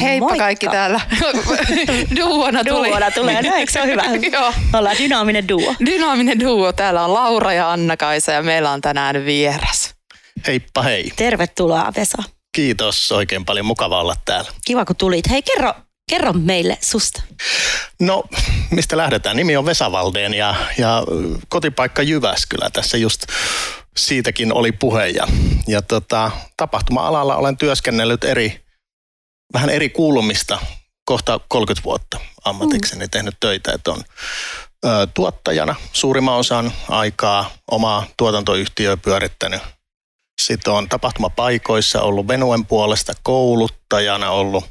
Heippa Moikka. kaikki täällä. Duona tuli. Duona tulee, no eikö se ole hyvä? Joo. Ollaan dynaaminen duo. Dynaaminen duo. Täällä on Laura ja Anna-Kaisa ja meillä on tänään vieras. Heippa hei. Tervetuloa Vesa. Kiitos oikein paljon. Mukava olla täällä. Kiva kun tulit. Hei kerro, kerro meille susta. No, mistä lähdetään? Nimi on Vesavaldeen ja, ja kotipaikka Jyväskylä. Tässä just siitäkin oli puhe. Ja, ja tota, tapahtuma-alalla olen työskennellyt eri, vähän eri kuulumista kohta 30 vuotta ammatikseni tehnyt töitä. Että on ö, tuottajana suurimman osan aikaa omaa tuotantoyhtiöä pyörittänyt. Sitten on tapahtumapaikoissa ollut Venuen puolesta kouluttajana ollut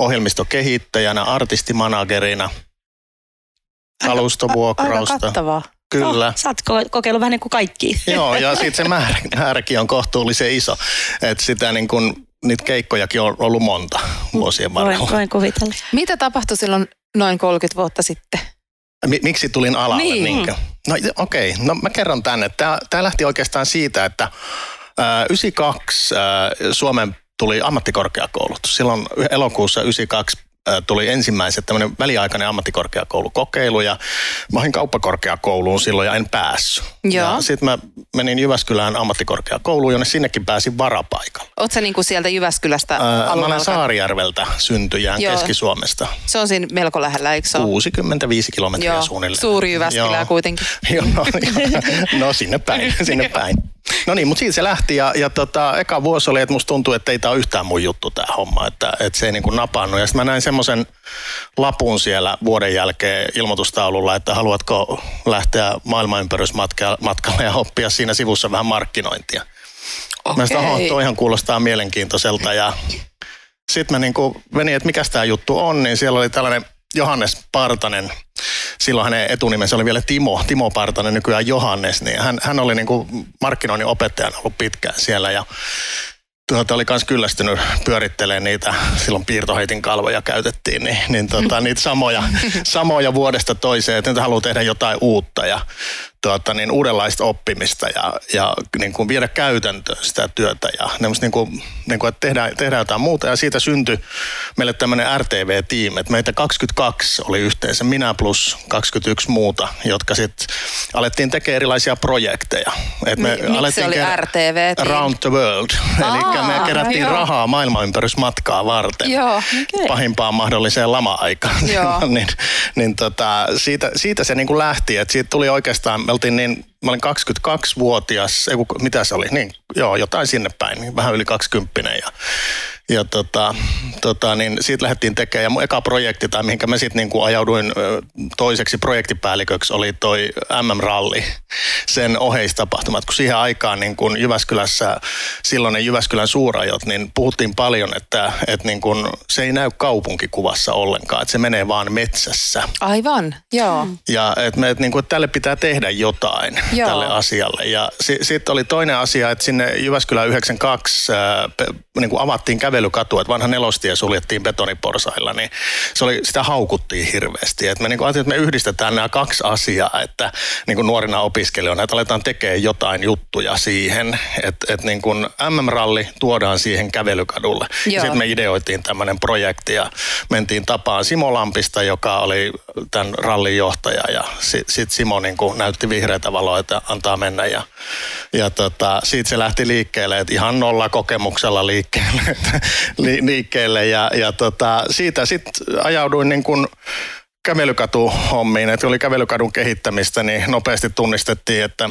ohjelmistokehittäjänä, artistimanagerina, Aika kalustovuokrausta. kattavaa. Kyllä. Oh, sä oot ko- kokeillut vähän niin kuin kaikki. Joo, ja sitten se määrä, määräkin on kohtuullisen iso. Että sitä niin kun, niitä keikkojakin on ollut monta vuosien Voin, varrella. voin kuvitella. Mitä tapahtui silloin noin 30 vuotta sitten? Mi- miksi tulin alalle? Niin. Niinkö? No okei, okay. no mä kerron tänne. Tämä lähti oikeastaan siitä, että ää, 92 ää, Suomen tuli ammattikorkeakoulut. Silloin elokuussa 92 ää, tuli ensimmäiset tämmöinen väliaikainen ammattikorkeakoulukokeilu ja mä olin kauppakorkeakouluun silloin ja en päässyt. Joo. Ja sitten mä menin Jyväskylään ammattikorkeakouluun, jonne sinnekin pääsin varapaikalla. Oot sä niinku sieltä Jyväskylästä Ää, mä olen? Saarijärveltä syntyjään Joo. Keski-Suomesta. Se on siinä melko lähellä, eikö se ole? 65 kilometriä Joo, suunnilleen. suuri Jyväskylä Joo. kuitenkin. Joo, no, no sinne päin, sinne päin. No niin, mutta siitä se lähti ja, ja tota, eka vuosi oli, että musta tuntui, että ei tämä ole yhtään mun juttu tämä homma, että, että se ei niin kuin napannut. Ja sitten mä näin semmoisen lapun siellä vuoden jälkeen ilmoitustaululla, että haluatko lähteä maailmanympärysmatkalle ja oppia siinä sivussa vähän markkinointia. Mä sanoin, että oho, toihan kuulostaa mielenkiintoiselta ja sitten mä niinku menin, että mikä tämä juttu on, niin siellä oli tällainen Johannes Partanen, silloin hänen etunimensä oli vielä Timo, Timo Partanen, nykyään Johannes, niin hän, hän oli niinku markkinoinnin opettajana ollut pitkään siellä ja tuota, oli myös kyllästynyt pyörittelemään niitä, silloin piirtoheitin kalvoja käytettiin, niin, niin tota, niitä samoja, samoja vuodesta toiseen, että nyt haluaa tehdä jotain uutta ja tuota, niin uudenlaista oppimista ja, ja niin kuin viedä käytäntöön sitä työtä ja niin kuin, niin kuin, että tehdään, tehdään jotain muuta ja siitä syntyi meille tämmöinen RTV-tiimi, että meitä 22 oli yhteensä, minä plus 21 muuta, jotka sitten alettiin tekemään erilaisia projekteja. Et me Mi- miksi alettiin oli RTV-tiimi? Around the world. Eli me kerättiin joo. rahaa maailmanympärysmatkaa varten. Joo. Okei. Pahimpaan mahdolliseen lama-aikaan. Niin, niin tota, siitä, siitä se niin kuin lähti, että siitä tuli oikeastaan, me oltiin niin, mä olin 22-vuotias, ei, mitä se oli, niin joo, jotain sinne päin, niin vähän yli 20 ja, ja tota, tota, niin siitä lähdettiin tekemään. Ja mun eka projekti, tai mihinkä mä sitten niin ajauduin toiseksi projektipäälliköksi, oli toi MM-ralli, sen oheistapahtumat. Kun siihen aikaan niin kun Jyväskylässä, silloinen Jyväskylän suurajot, niin puhuttiin paljon, että, että niin kun se ei näy kaupunkikuvassa ollenkaan, että se menee vaan metsässä. Aivan, joo. Ja että me, et että tälle pitää tehdä jotain Joo. tälle asialle. Ja si, sitten oli toinen asia, että sinne Jyväskylän 92 ää, pe, niinku avattiin kävelykatu, että vanha nelostie suljettiin betoniporsailla, niin se oli, sitä haukuttiin hirveästi. Et me niinku ajattelin, että me yhdistetään nämä kaksi asiaa, että niinku nuorina opiskelijoina, että aletaan tekemään jotain juttuja siihen, että et niinku MM-ralli tuodaan siihen kävelykadulle. Ja sitten me ideoitiin tämmöinen projekti ja mentiin tapaan Simo Lampista, joka oli tämän rallin johtaja ja sitten sit Simo niin kuin näytti vihreätä valoa, että antaa mennä ja, ja tota, siitä se lähti liikkeelle, että ihan nolla kokemuksella liikkeelle, li, liikkeelle ja, ja tota, siitä sitten ajauduin niin kuin kävelykatuhommiin, että oli kävelykadun kehittämistä, niin nopeasti tunnistettiin, että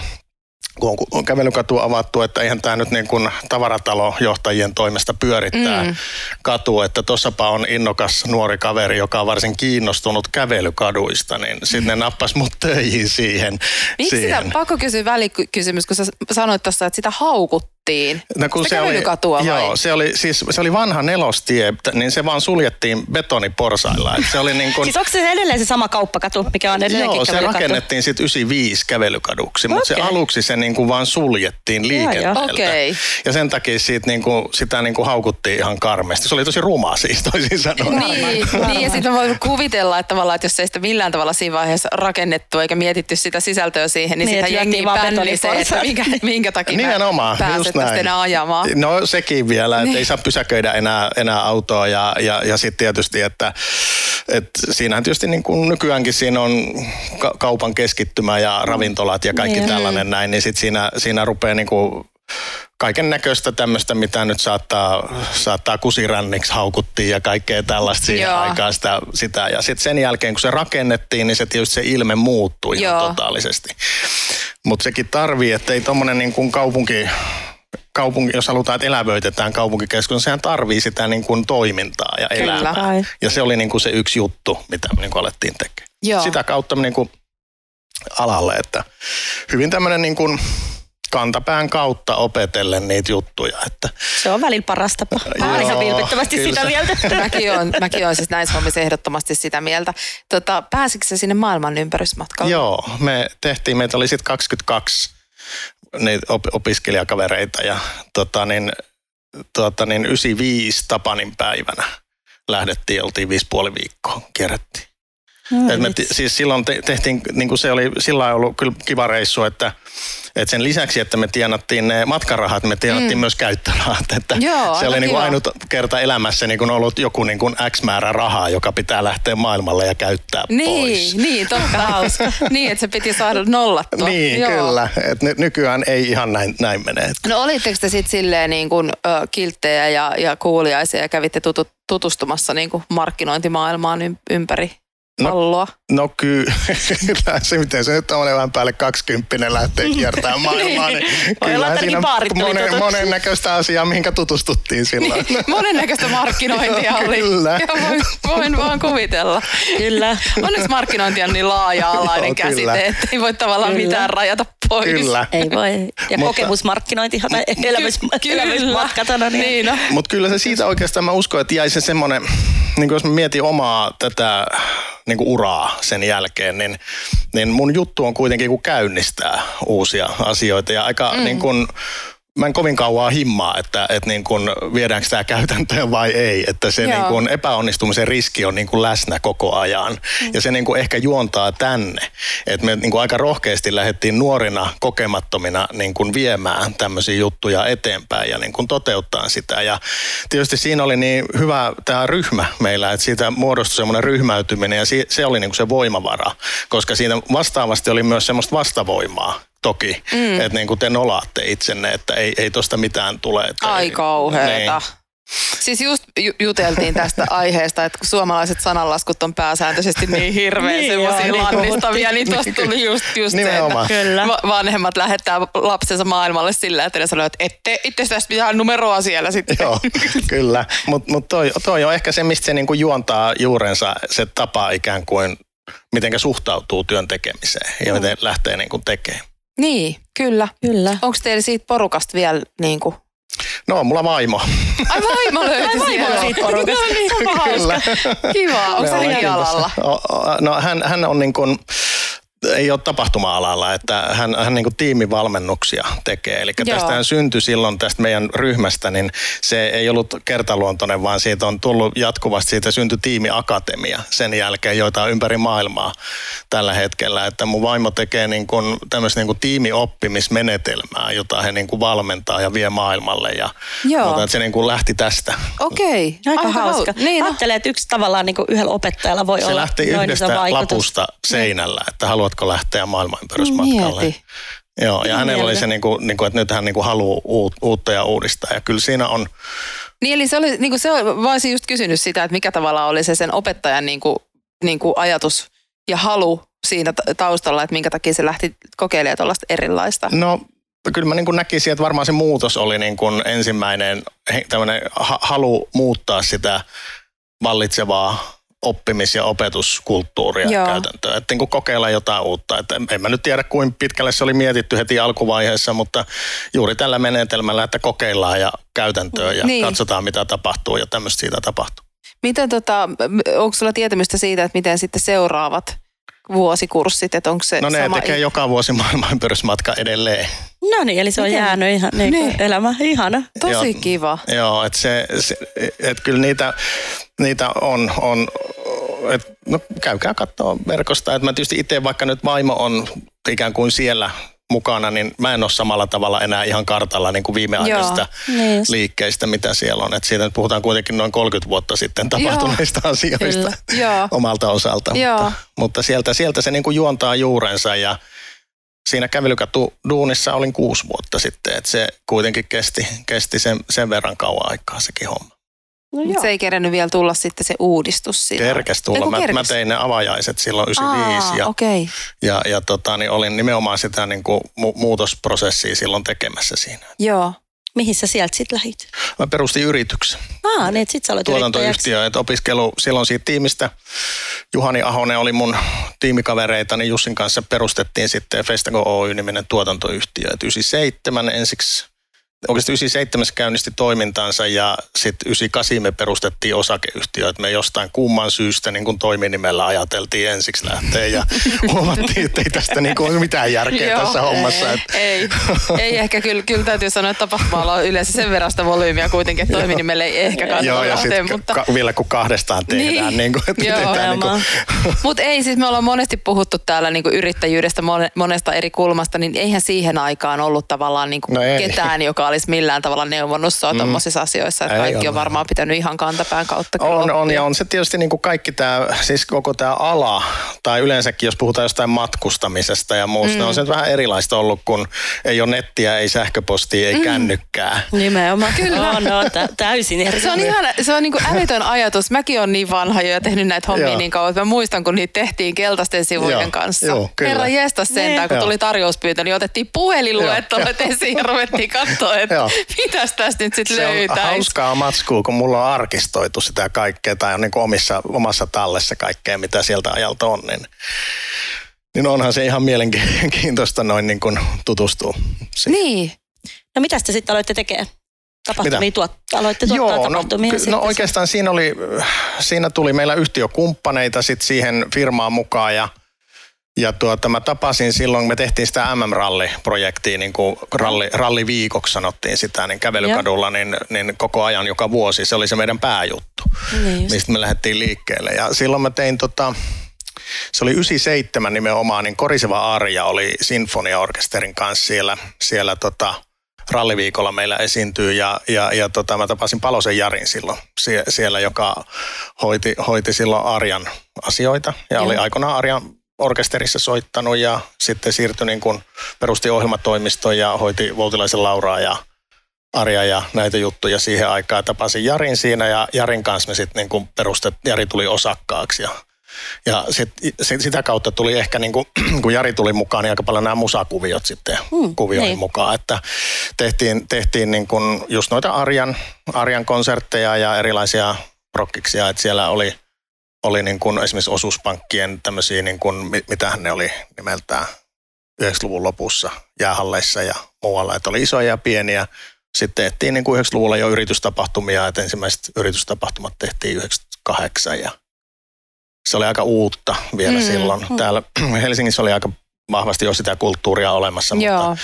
kun on- kävelykatu avattu, että eihän tämä nyt niin kuin tavaratalojohtajien toimesta pyörittää mm. katu, että tuossapa on innokas nuori kaveri, joka on varsin kiinnostunut kävelykaduista, niin sitten ne nappas mut töihin siihen. Miksi siihen. sitä, pakko kysyä välikysymys, kun sä sanoit tuossa, että sitä haukuttiin. No kun Sitä se oli, vai? joo, se oli, siis, se oli vanha nelostie, niin se vaan suljettiin betoniporsailla. Et se oli niin kuin, Siis onko se edelleen se sama kauppakatu, mikä on edelleenkin Joo, se rakennettiin sitten 95 kävelykaduksi, mutta se aluksi se niinku vaan suljettiin liikenteeltä. Okei. Ja sen takia siitä niinku, sitä niinku haukuttiin ihan karmeasti. Se oli tosi ruma siis toisin sanoen. Niin, niin, ja sitten voin kuvitella, että tavallaan, että jos ei sitä millään tavalla siinä vaiheessa rakennettu eikä mietitty sitä sisältöä siihen, niin, Niin, sitä jengi pännisee, että minkä, minkä takia Nimenomaan, pääset just päästä enää ajamaan. No sekin vielä, että Niin. ei saa pysäköidä enää, enää autoa ja, ja, ja sitten tietysti, että, että siinähän tietysti niin kuin nykyäänkin siinä on ka- kaupan keskittymä ja ravintolat ja kaikki Niin. tällainen näin, niin sitten siinä, siinä rupeaa niin kuin kaiken näköistä tämmöistä, mitä nyt saattaa, saattaa kusiränniksi haukuttiin ja kaikkea tällaista siihen Joo. aikaan sitä, sitä. Ja sitten sen jälkeen, kun se rakennettiin, niin se tietysti se ilme muuttui ihan totaalisesti. Mutta sekin tarvii, että ei tuommoinen niin kuin kaupunki, kaupunki, jos halutaan, että elävöitetään kaupunkikeskus, niin sehän tarvii sitä niin kuin toimintaa ja Kyllä. elämää. Ai. Ja se oli niin kuin se yksi juttu, mitä me niin kuin alettiin tekemään. Joo. Sitä kautta niin kuin alalle, että hyvin tämmöinen niin kuin kantapään kautta opetellen niitä juttuja. Että Se on välillä paras tapa. Mä oon Joo, ihan vilpittömästi kyllä sitä se- mieltä. Mäkin on, mäkin on siis näissä hommissa ehdottomasti sitä mieltä. Tota, pääsikö se sinne maailman ympärysmatkalle? Joo, me tehtiin, meitä oli sitten 22 niitä op- opiskelijakavereita ja tota niin, tota niin 95 Tapanin päivänä lähdettiin, oltiin viisi puoli viikkoa, kierrettiin. No, Et me ti- siis silloin te- tehtiin, niin kuin se oli sillä ollut kyllä kiva reissu, että, että sen lisäksi, että me tienattiin ne matkarahat, me tienattiin mm. myös käyttörahat. Että Joo, se oli niin kuin ainut kerta elämässä niin kuin ollut joku niin kuin X määrä rahaa, joka pitää lähteä maailmalle ja käyttää pois. Niin, niin, totta hauska. niin, että se piti saada nollattua. Niin, Joo. kyllä. Et ny- nykyään ei ihan näin, näin mene. Et No olitteko te sitten silleen niin kuin, ö, kilttejä ja, ja kuuliaisia ja kävitte tutu, tutustumassa niin kuin markkinointimaailmaan ym, ympäri No, palloa? No kyllä, se miten se nyt on vähän päälle 20 lähtee kiertämään maailmaa, niin Voi olla, että ainakin baarit monen, näköistä asiaa, mihinkä tutustuttiin silloin. Monennäköistä markkinointia oli. Kyllä. Ja voin, voin vaan kuvitella. Kyllä. Onneksi markkinointi on niin laaja-alainen Joo, kyllä. käsite, että ei voi tavallaan Kyllä. mitään rajata pois. Kyllä. Ei voi. Ja Mutta- kokemusmarkkinointi tai elämys, Kyllä. elämysmatkatona. Niin. Niin, no. Mutta kyllä se siitä oikeastaan mä uskon, että jäi se semmoinen, niin jos mä mietin omaa tätä niin kuin uraa sen jälkeen, niin, niin mun juttu on kuitenkin kun käynnistää uusia asioita ja aika mm. niin kuin, mä en kovin kauaa himmaa, että, että niin kuin, viedäänkö tämä käytäntöön vai ei. Että se Joo. niin kuin, epäonnistumisen riski on niin kuin läsnä koko ajan. Mm. Ja se niin kuin ehkä juontaa tänne. Että me niin kuin aika rohkeasti lähdettiin nuorina kokemattomina niin kuin viemään tämmöisiä juttuja eteenpäin ja niin kuin toteuttaa sitä. Ja tietysti siinä oli niin hyvä tämä ryhmä meillä, että siitä muodostui semmoinen ryhmäytyminen ja se oli niin kuin se voimavara. Koska siinä vastaavasti oli myös semmoista vastavoimaa toki, mm. että niin kuin te nolaatte itsenne, että ei, ei tosta mitään tule. Että Ai ei- kauheeta. Niin. Siis just ju- juteltiin tästä aiheesta, että kun suomalaiset sananlaskut on pääsääntöisesti niin hirveän Niin semmoisia niin lannistavia, niin tuosta tuli just, just se, että Kyllä. va- vanhemmat lähettää lapsensa maailmalle sillä, että ne sanoo, että ette itse tästä pitää numeroa siellä sitten. Joo, kyllä. Mutta mut toi, toi on ehkä se, mistä se niinku juontaa juurensa, se tapa ikään kuin, miten suhtautuu työn tekemiseen ja miten lähtee niinku tekemään. Niin, kyllä. Kyllä. Onko teillä siitä porukasta vielä niin kuin... No, mulla vaimo. Ai vaimo löytyi Ai vaimo siellä. siitä porukasta. No niin, hauska. Kiva. Onko se ollaan eri alalla? kiintossa. O- o- No hän, hän on niin kuin, ei ole tapahtuma-alalla, että hän, hän niin kuin tiimivalmennuksia tekee. Eli Joo. tästä syntyi silloin tästä meidän ryhmästä, niin se ei ollut kertaluontoinen, vaan siitä on tullut jatkuvasti, siitä syntyi tiimiakatemia sen jälkeen, joita on ympäri maailmaa tällä hetkellä. Että mun vaimo tekee niin kuin tämmöistä niin kuin tiimioppimismenetelmää, jota he niin kuin valmentaa ja vie maailmalle. Ja Joo. Mutta, että se niin kuin lähti tästä. Okei. Aika hauska. Niin, no. Ajattelee, että yksi tavallaan niin kuin yhdellä opettajalla voi Se olla lähti noin yhdestä lapusta seinällä, että haluatko lähteä maailmanympärysmatkalle. Mieti. Joo, ja hänellä oli se, niin kuin, niin kuin, että nyt hän niin kuin haluaa uut, uutta ja uudistaa. Ja kyllä siinä on, Niin eli se oli, niin kuin se, mä olisin just kysynyt sitä, että mikä tavalla oli se sen opettajan niin kuin, niin kuin ajatus ja halu siinä ta- taustalla, että minkä takia se lähti kokeilemaan tuollaista erilaista. no kyllä mä niin kuin näkisin, että varmaan se muutos oli niin kuin ensimmäinen tämmöinen ha- halu muuttaa sitä vallitsevaa oppimis- ja opetuskulttuuria Joo. käytäntöä. Että niin kuin kokeilla jotain uutta. Että en, en mä nyt tiedä, kuinka pitkälle se oli mietitty heti alkuvaiheessa, mutta juuri tällä menetelmällä, että kokeillaan ja käytäntöä ja Niin. niin. katsotaan, mitä tapahtuu ja tämmöistä siitä tapahtuu. Miten tota, onko sulla tietämystä siitä, että miten sitten seuraavat vuosikurssit, että onko se No ne sama... tekee joka vuosi maailmanpyörysmatka edelleen. No niin, eli se on Miten? jäänyt ihan niin Niin. elämä. Ihana. Tosi Joo. kiva. Joo, että se, se et kyllä niitä, niitä on, on et, no käykää katsoa verkosta. Et mä tietysti itse, vaikka nyt vaimo on ikään kuin siellä mukana, niin mä en ole samalla tavalla enää ihan kartalla niin kuin viimeaikaisista Niin liikkeistä, mitä siellä on. Et siitä nyt puhutaan kuitenkin noin 30 vuotta sitten tapahtuneista asioista Joo. omalta osalta. Joo. Mutta, mutta sieltä, sieltä se niin kuin juontaa juurensa ja siinä kävelykatu duunissa olin kuusi vuotta sitten, että se kuitenkin kesti, kesti sen, sen verran kauan aikaa sekin homma. No Mut joo. se ei kerennyt vielä tulla sitten se uudistus siinä. Kerkes tulla. Mä, mä tein ne avajaiset silloin 95 Aa, ja. Okay. ja, ja tota, niin olin nimenomaan sitä niin kuin mu- muutosprosessia silloin tekemässä siinä. Joo. Mihin sä sieltä sitten lähit? Mä perustin yrityksen, Aa, niin että sit sä yrittäjäksi. tuotantoyhtiö, että opiskelu silloin siitä tiimistä. Juhani Ahonen oli mun tiimikavereita, niin Jussin kanssa perustettiin sitten Festago Oy-niminen tuotantoyhtiö. Et 97 ensiksi, oikeasti 97 käynnisti toimintansa ja sitten 98 me perustettiin osakeyhtiö. Et me jostain kumman syystä niin kun toiminimellä ajateltiin ensiksi lähteä ja huomattiin, että ei tästä niin ole mitään järkeä Joo. tässä hommassa. Et, Ei, ei ehkä kyllä, kyllä täytyy sanoa, että tapahtuma on yleensä sen verran sitä volyymiä kuitenkin, että toiminimelle ei ehkä kannata Joo, ja sitten mutta... ka- vielä kun kahdestaan tehdään, Niin. niin, niin kuin, että Joo, niin kuin, Mutta ei, siis me ollaan monesti puhuttu täällä niinku yrittäjyydestä mone- monesta eri kulmasta, niin eihän siihen aikaan ollut tavallaan niinku No ei. ketään, joka olisi millään tavalla neuvonnut sua mm. tuommoisissa asioissa. Että Ei kaikki ole. on varmaan pitänyt ihan kantapään kautta. On, on oppia. ja on se tietysti niin kuin kaikki tämä, siis koko tämä ala, tai yleensäkin jos puhutaan jostain matkustamisesta ja muusta, mm. on se nyt vähän erilaista ollut, kun ei ole nettiä, ei sähköpostia, ei mm. kännykkää. Nimenomaan. Kyllä. On, no, tä- täysin eri. Se on ihan, se on niinku älytön ajatus. Mäkin olen niin vanha jo ja tehnyt näitä hommia Joo. niin kauan, että mä muistan, kun niitä tehtiin keltaisten sivujen Joo, kanssa. joo, kyllä. Herra jestas sentään, Niin. kun Joo. tuli tarjouspyyntö, niin otettiin puhelinluettelot esiin ja ruvettiin katsoa, että Joo. mitäs tästä nyt sitten Se on löytäisi. hauskaa matskua, kun mulla on arkistoitu sitä kaikkea tai on niin omissa, omassa tallessa kaikkea, mitä sieltä ajalta on, niin, niin onhan se ihan mielenkiintoista noin niin kuin tutustua. siihen. Niin. No mitä te sitten aloitte tekemään? Tapahtumia tuot, aloitte tuottaa Joo, no, tapahtumia. no se- oikeastaan siinä, oli, siinä tuli meillä yhtiökumppaneita sit siihen firmaan mukaan ja, ja tuota, mä tapasin silloin, me tehtiin sitä MM-ralli-projektia, niin kuin ralli, ralliviikoksi sanottiin sitä, niin kävelykadulla niin, niin koko ajan joka vuosi, se oli se meidän pääjuttu, Niin just. mistä me lähdettiin liikkeelle. Ja silloin mä tein tota, se oli 97 nimenomaan, niin Koriseva Arja oli sinfoniaorkesterin kanssa siellä, siellä tota, ralliviikolla meillä esiintyy ja, ja, ja tota, mä tapasin Palosen Jarin silloin sie, siellä, joka hoiti, hoiti silloin Arjan asioita ja Joo. oli aikoinaan Arjan orkesterissa soittanut ja sitten siirtyi niin kuin perusti ohjelmatoimiston ja hoiti Voutilaisen Lauraa ja Arja ja näitä juttuja siihen aikaan. Tapasin Jarin siinä ja Jarin kanssa me sitten niin perustet, Jari tuli osakkaaksi ja ja sit, sit, sitä kautta tuli ehkä, niin kuin, kun Jari tuli mukaan, niin aika paljon nämä musakuviot sitten Hmm, kuvioihin niin. mukaan. Että tehtiin, tehtiin niin kuin just noita Arjan, Arjan konsertteja ja erilaisia prokkiksia. Että siellä oli, oli niin kuin esimerkiksi osuuspankkien tämmöisiä, niin kuin, mi- mitähän ne oli nimeltään 90-luvun lopussa jäähalleissa ja muualla. Että oli isoja ja pieniä. Sitten tehtiin niin kuin 90-luvulla jo yritystapahtumia, että ensimmäiset yritystapahtumat tehtiin 98 ja se oli aika uutta vielä mm, silloin. mm. Täällä Helsingissä oli aika vahvasti jo sitä kulttuuria olemassa, Joo. mutta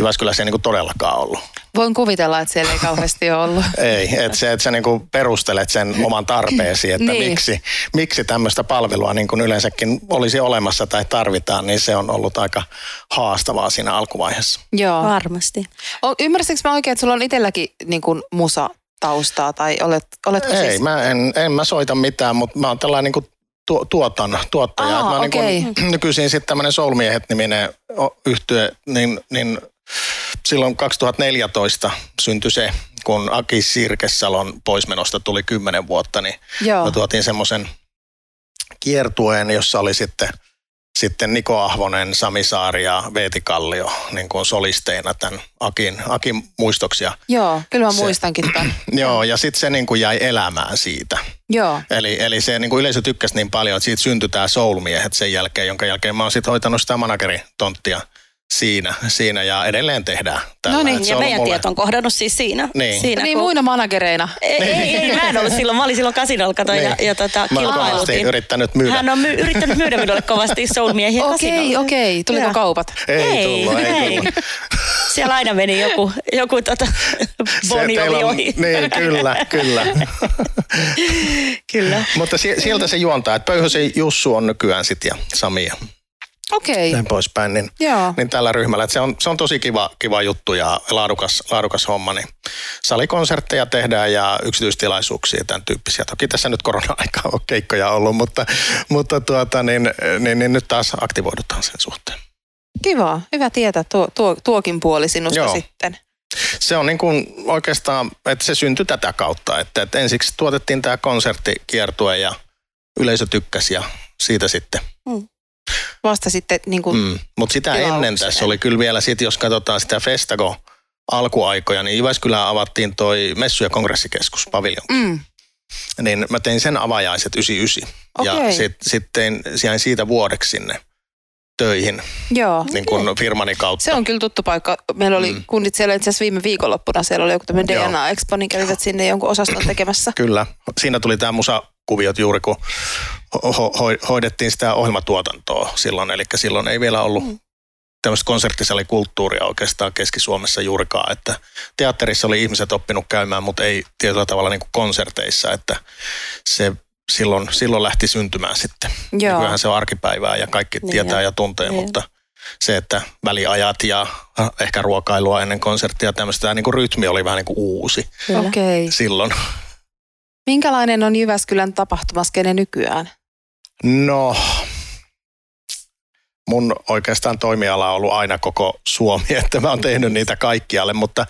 Jyväskylässä ei niin kuin todellakaan ollut. Voin kuvitella, että siellä ei kauheasti ole ollut. Ei, että se, että sä niin kuin perustelet sen oman tarpeesi, että Niin. miksi, miksi tämmöistä palvelua niin kuin yleensäkin olisi olemassa tai tarvitaan, niin se on ollut aika haastavaa siinä alkuvaiheessa. Joo. Varmasti. O- Ymmärsinkö mä oikein, että sulla on itselläkin niin kuin musa taustaa tai olet, oletko Ei, siis... mä en, en mä soita mitään, mutta mä oon tällainen niin kuin tu, tuotan, tuottaja. Aa, Että mä okei. niin kuin, nykyisin sitten tämmöinen Soulmiehet-niminen yhtye, niin, niin silloin 2014 syntyi se, kun Aki Sirkesalon poismenosta tuli 10 vuotta, niin Joo. me tuotiin semmoisen kiertueen, jossa oli sitten, sitten Niko Ahvonen, Sami Saari ja Veeti Kallio niin kuin solisteina tämän Akin, Akin muistoksia. Joo, kyllä mä Se- muistankin tämän. Joo, ja sitten se niin kuin jäi elämään siitä. Joo. Eli, eli se niin kuin yleisö tykkäsi niin paljon, että siitä syntyi tämä Soulmiehet sen jälkeen, jonka jälkeen mä oon sitten hoitanut sitä manageritonttia siinä, siinä ja edelleen tehdään tällä. No niin, Ja meidän mulle- tieto on kohdannut siis siinä. Niin. siinä niin kun- muina managereina. Ei, ei, ei, mä en ollut silloin. Mä olin silloin kasinolla, kato, ja, Niin. ja tota, Mä kilpailuttiin. yrittänyt myydä. Hän on my- yrittänyt myydä minulle kovasti soulmiehiä Okei, kasinolla. okei. Tuliko Joo. kaupat? Ei, Ei, tullut, ei, ei. tullut. Siellä aina meni joku, joku tota, Boni oli on- ohi. Niin, kyllä, kyllä. Kyllä. Mutta si- sieltä se juontaa, että Pöyhösen Jussu on nykyään sit ja Sami Okei, näin poispäin. Niin, joo. niin tällä ryhmällä. Et se, on, se on tosi kiva, kiva juttu ja laadukas, laadukas homma. Niin salikonsertteja tehdään ja yksityistilaisuuksia ja tämän tyyppisiä. Toki tässä nyt korona-aikaa on keikkoja ollut, mutta, mutta tuota, niin, niin, niin, nyt taas aktivoidutaan sen suhteen. Kiva, hyvä tietää tuo, tuo, tuokin puoli sinusta Joo. sitten. Se on niin kuin oikeastaan, että se syntyi tätä kautta, että, että ensiksi tuotettiin tämä konserttikiertue ja yleisö tykkäsi ja siitä sitten. Vasta sitten niin kuin, Mm. Mutta sitä Tilaukseen. ennen tässä oli kyllä vielä, sit, jos katsotaan sitä Festago alkuaikoja, niin Jyväskylään avattiin toi messu- ja kongressikeskus paviljon. mm, Niin mä tein sen avajaiset 99. Ja Okei. sitten sit tein, jäin siitä vuodeksi sinne töihin joo. niin kuin firmani kautta. Se on kyllä tuttu paikka. Meillä oli Mm. kundit siellä itse asiassa viime viikonloppuna. Siellä oli joku tämmöinen. DNA-expo, niin kävivät sinne jonkun osaston tekemässä. Kyllä. Siinä tuli tämä musakuviot juuri, kun ho- ho- ho- hoidettiin sitä ohjelmatuotantoa silloin. Eli silloin ei vielä ollut Mm. tämmöistä konserttisalikulttuuria oikeastaan Keski-Suomessa juurikaan. Että teatterissa oli ihmiset oppinut käymään, mutta ei tietyllä tavalla niin kuin konserteissa. Että se silloin, silloin lähti syntymään sitten. Joo. Kyllähän se on arkipäivää ja kaikki Niin tietää on. ja tuntee, Niin. mutta se, että väliajat ja äh, ehkä ruokailua ennen konserttia ja tämmöistä, tämä niin kuin rytmi oli vähän niin kuin uusi Kyllä. Okay. silloin. Minkälainen on Jyväskylän tapahtumaskene nykyään? No, mun oikeastaan toimiala on ollut aina koko Suomi, että mä oon tehnyt niitä kaikkialle, mutta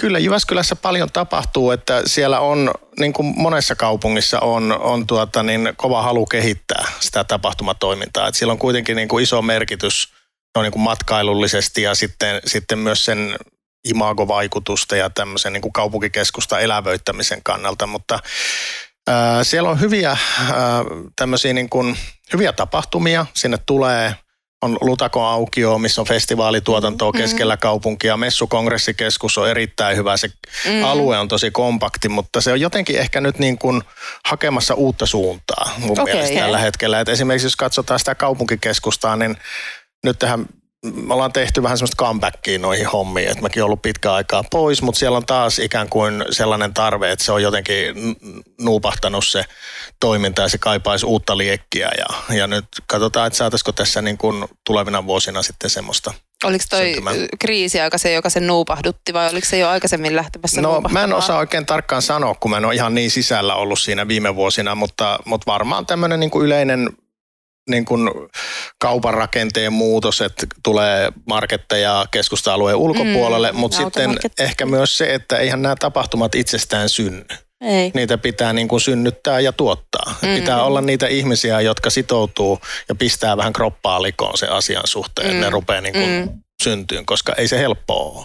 kyllä Jyväskylässä paljon tapahtuu, että siellä on, niin kuin monessa kaupungissa on, on tuota, niin kova halu kehittää sitä tapahtumatoimintaa. Et sillä on kuitenkin niin kuin iso merkitys no, niin kuin matkailullisesti ja sitten, sitten myös sen imagovaikutusta ja tämmöisen niin kuin kaupunkikeskusta elävöittämisen kannalta, mutta ää, siellä on hyviä ää, tämmöisiä niin kuin, hyviä tapahtumia, sinne tulee on Lutakon aukio, missä on festivaalituotantoa keskellä kaupunkia. Messukongressikeskus on erittäin hyvä. Se Mm. alue on tosi kompakti, mutta se on jotenkin ehkä nyt niin kuin hakemassa uutta suuntaa mun Okei. mielestä tällä hetkellä. Et esimerkiksi jos katsotaan sitä kaupunkikeskustaa, niin nyt tähän me ollaan tehty vähän semmoista comebackia noihin hommiin, että mäkin ollut pitkään aikaa pois, mutta siellä on taas ikään kuin sellainen tarve, että se on jotenkin nuupahtanut se toiminta ja se kaipaisi uutta liekkiä ja, ja nyt katsotaan, että saataisiko tässä niin kuin tulevina vuosina sitten semmoista Oliko toi syntymään. kriisiaika se, joka sen nuupahdutti vai oliko se jo aikaisemmin lähtemässä No mä en osaa oikein tarkkaan sanoa, kun mä en ole ihan niin sisällä ollut siinä viime vuosina, mutta, mutta varmaan tämmöinen niin kuin yleinen niin kuin kaupan rakenteen muutos, että tulee marketteja keskusta-alueen ulkopuolelle, Mm, mutta sitten ehkä myös se, että eihän nämä tapahtumat itsestään synny. Ei. Niitä pitää niin kuin synnyttää ja tuottaa. Mm. Pitää olla niitä ihmisiä, jotka sitoutuu ja pistää vähän kroppaa likoon sen asian suhteen, mm. ne rupeaa niin kuin Mm. syntyyn, koska ei se helppoa ole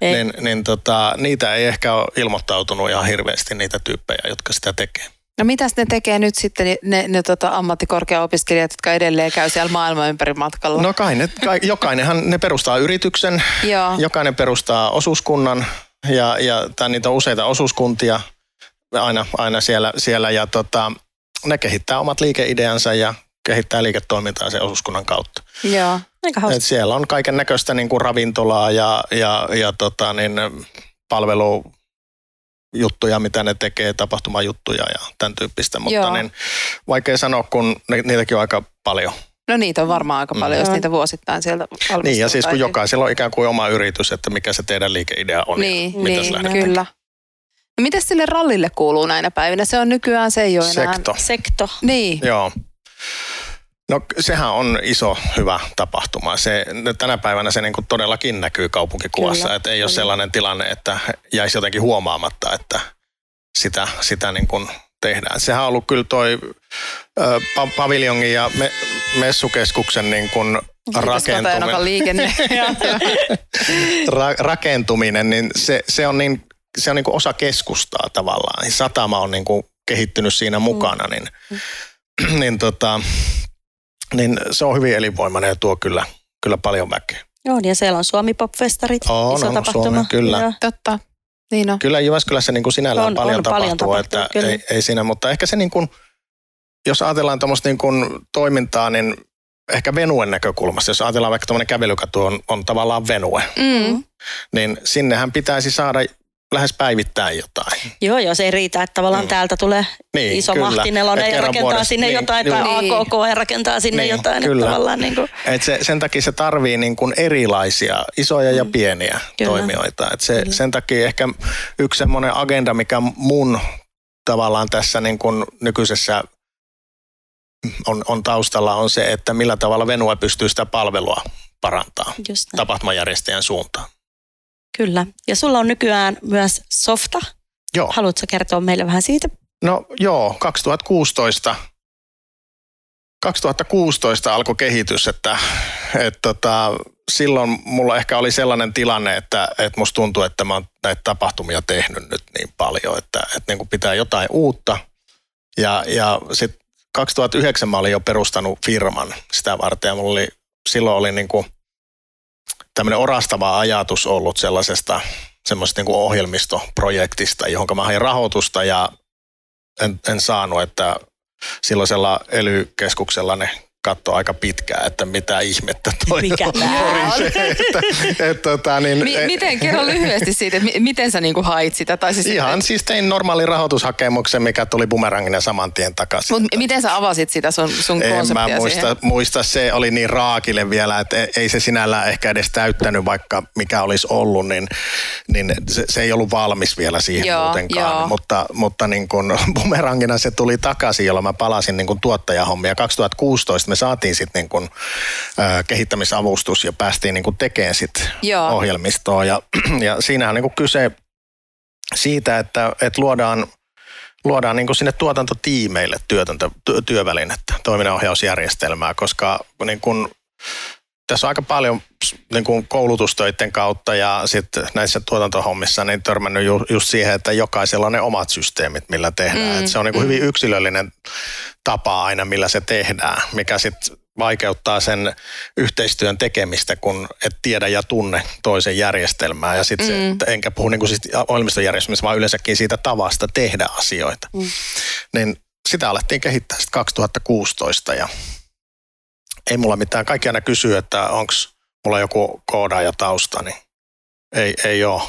Ei. niin, niin tota, niitä ei ehkä ole ilmoittautunut ihan hirveästi niitä tyyppejä, jotka sitä tekee. No mitäs ne tekee nyt sitten ne, ne tota, ammattikorkeaopiskelijat, jotka edelleen käy siellä maailman ympäri matkalla? No kai ne, kai, jokainenhan ne perustaa yrityksen, Joo. jokainen perustaa osuuskunnan ja, ja tai niitä on useita osuuskuntia aina, aina siellä, siellä ja tota, ne kehittää omat liikeideansa ja kehittää liiketoimintaa sen osuuskunnan kautta. Joo. Aika hauska. Et siellä on kaiken näköistä niin kuin ravintolaa ja, ja, ja tota, niin, palvelujuttuja, mitä ne tekee, tapahtumajuttuja ja tämän tyyppistä, mutta Joo. niin, vaikea sanoa, kun ne, niitäkin on aika paljon. No niitä on varmaan aika paljon, Mm. jos niitä vuosittain sieltä. Niin, ja siis kun jokaisella on ikään kuin oma yritys, että mikä se teidän liikeidea on Niin, ja mitä se niin kyllä. No mitäs sille rallille kuuluu näinä päivinä? Se on nykyään, se ei ole enää. Sekto. Sekto. Niin, Joo. No sehän on iso, hyvä tapahtuma. Se, tänä päivänä se niin kuin todellakin näkyy kaupunkikuvassa, Kyllä, että ei ole sellainen tilanne, että jäisi jotenkin huomaamatta, että sitä, sitä niin kuin tehdään. Sehän on ollut kyllä toi ö, pa- paviljongin ja me, messukeskuksen niin kuin rakentuminen, liikenne. ra, rakentuminen, niin se, se on niin, se on niin kuin osa keskustaa tavallaan. Satama on niin kuin kehittynyt siinä mukana, niin, niin, tota, niin se on hyvin elinvoimainen ja tuo kyllä, kyllä paljon väkeä. Joo, ja siellä on Suomi Pop-festarit. On, iso on, tapahtuma. Suomi, kyllä. Joo. Totta. Niin on. Kyllä Jyväskylässä niin kuin sinällään On- on, paljon on paljon tapahtuu, tapahtuu, että kyllä. ei, ei siinä, mutta ehkä se niin kuin, jos ajatellaan tuommoista niin kuin toimintaa, niin ehkä venuen näkökulmasta, jos ajatellaan vaikka tuommoinen kävelykatu on, on tavallaan venue, Mm. niin sinnehän pitäisi saada lähes päivittäin jotain. Joo, joo, se ei riitä, että tavallaan mm. täältä tulee niin, iso kyllä. mahtinelonen ja rakentaa vuodessa, sinne niin, jotain, niin, tai niin. AKK ja rakentaa sinne niin, jotain. Kyllä. Että tavallaan niin kuin... Et se, sen takia se tarvii niin kuin erilaisia, isoja mm. ja pieniä kyllä. toimijoita. Et se, sen takia ehkä yksi semmoinen agenda, mikä mun tavallaan tässä niin kuin nykyisessä on, on taustalla, on se, että millä tavalla Venue pystyy sitä palvelua parantaa tapahtumajärjestäjän suuntaan. Kyllä. Ja sulla on nykyään myös softa. Joo. Haluatko kertoa meille vähän siitä? No joo, 2016 2016 alkoi kehitys, että, että tota, silloin mulla ehkä oli sellainen tilanne, että, että musta tuntuu, että mä oon näitä tapahtumia tehnyt nyt niin paljon, että, että niin kuin pitää jotain uutta. Ja, ja sitten 2009 mä olin jo perustanut firman sitä varten ja mulla oli, silloin oli niin kuin tämmöinen orastava ajatus ollut sellaisesta semmoisesta niin kuin ohjelmistoprojektista, johon mä hain rahoitusta ja en, en saanut, että silloisella ely-keskuksella ne katsoa aika pitkään, että mitä ihmettä toi Mikä on. Se, että, et, tota, niin, Mi- miten, kerro lyhyesti siitä, että miten sä niinku hait sitä? Tai siis ihan siis tein normaali rahoitushakemuksen, mikä tuli bumerangina saman tien takaisin. Mut miten sä avasit sitä sun, sun en konseptia mä muista, siihen? muista, se oli niin raakille vielä, että ei se sinällään ehkä edes täyttänyt, vaikka mikä olisi ollut, niin, niin se, se ei ollut valmis vielä siihen Joo, muutenkaan. joo. Mutta, mutta niin kun bumerangina se tuli takaisin, jolloin mä palasin niin kun tuottajahommia. 2016 me saatiin sitten niin kun, kehittämisavustus ja päästiin niin kun tekemään sit Joo. ohjelmistoa. Ja, ja siinähän on niin kun kyse siitä, että, että luodaan luodaan niin kuin sinne tuotantotiimeille työtöntä, työ, työvälinettä, toiminnanohjausjärjestelmää, koska niin kuin, tässä on aika paljon niin kuin koulutustöiden kautta ja sitten näissä tuotantohommissa niin törmännyt ju, just siihen, että jokaisella on ne omat systeemit, millä tehdään. Mm, Et se on niin kuin mm. hyvin yksilöllinen tapa aina, millä se tehdään, mikä sitten vaikeuttaa sen yhteistyön tekemistä, kun et tiedä ja tunne toisen järjestelmää. Ja sitten mm. se, enkä puhu niin kuin siis ohjelmistojärjestelmässä, vaan yleensäkin siitä tavasta tehdä asioita. Mm. Niin sitä alettiin kehittää sitten 2016 ja ei mulla mitään. Kaikki aina kysyy, että onko mulla joku koodaaja tausta, niin ei, ei ole.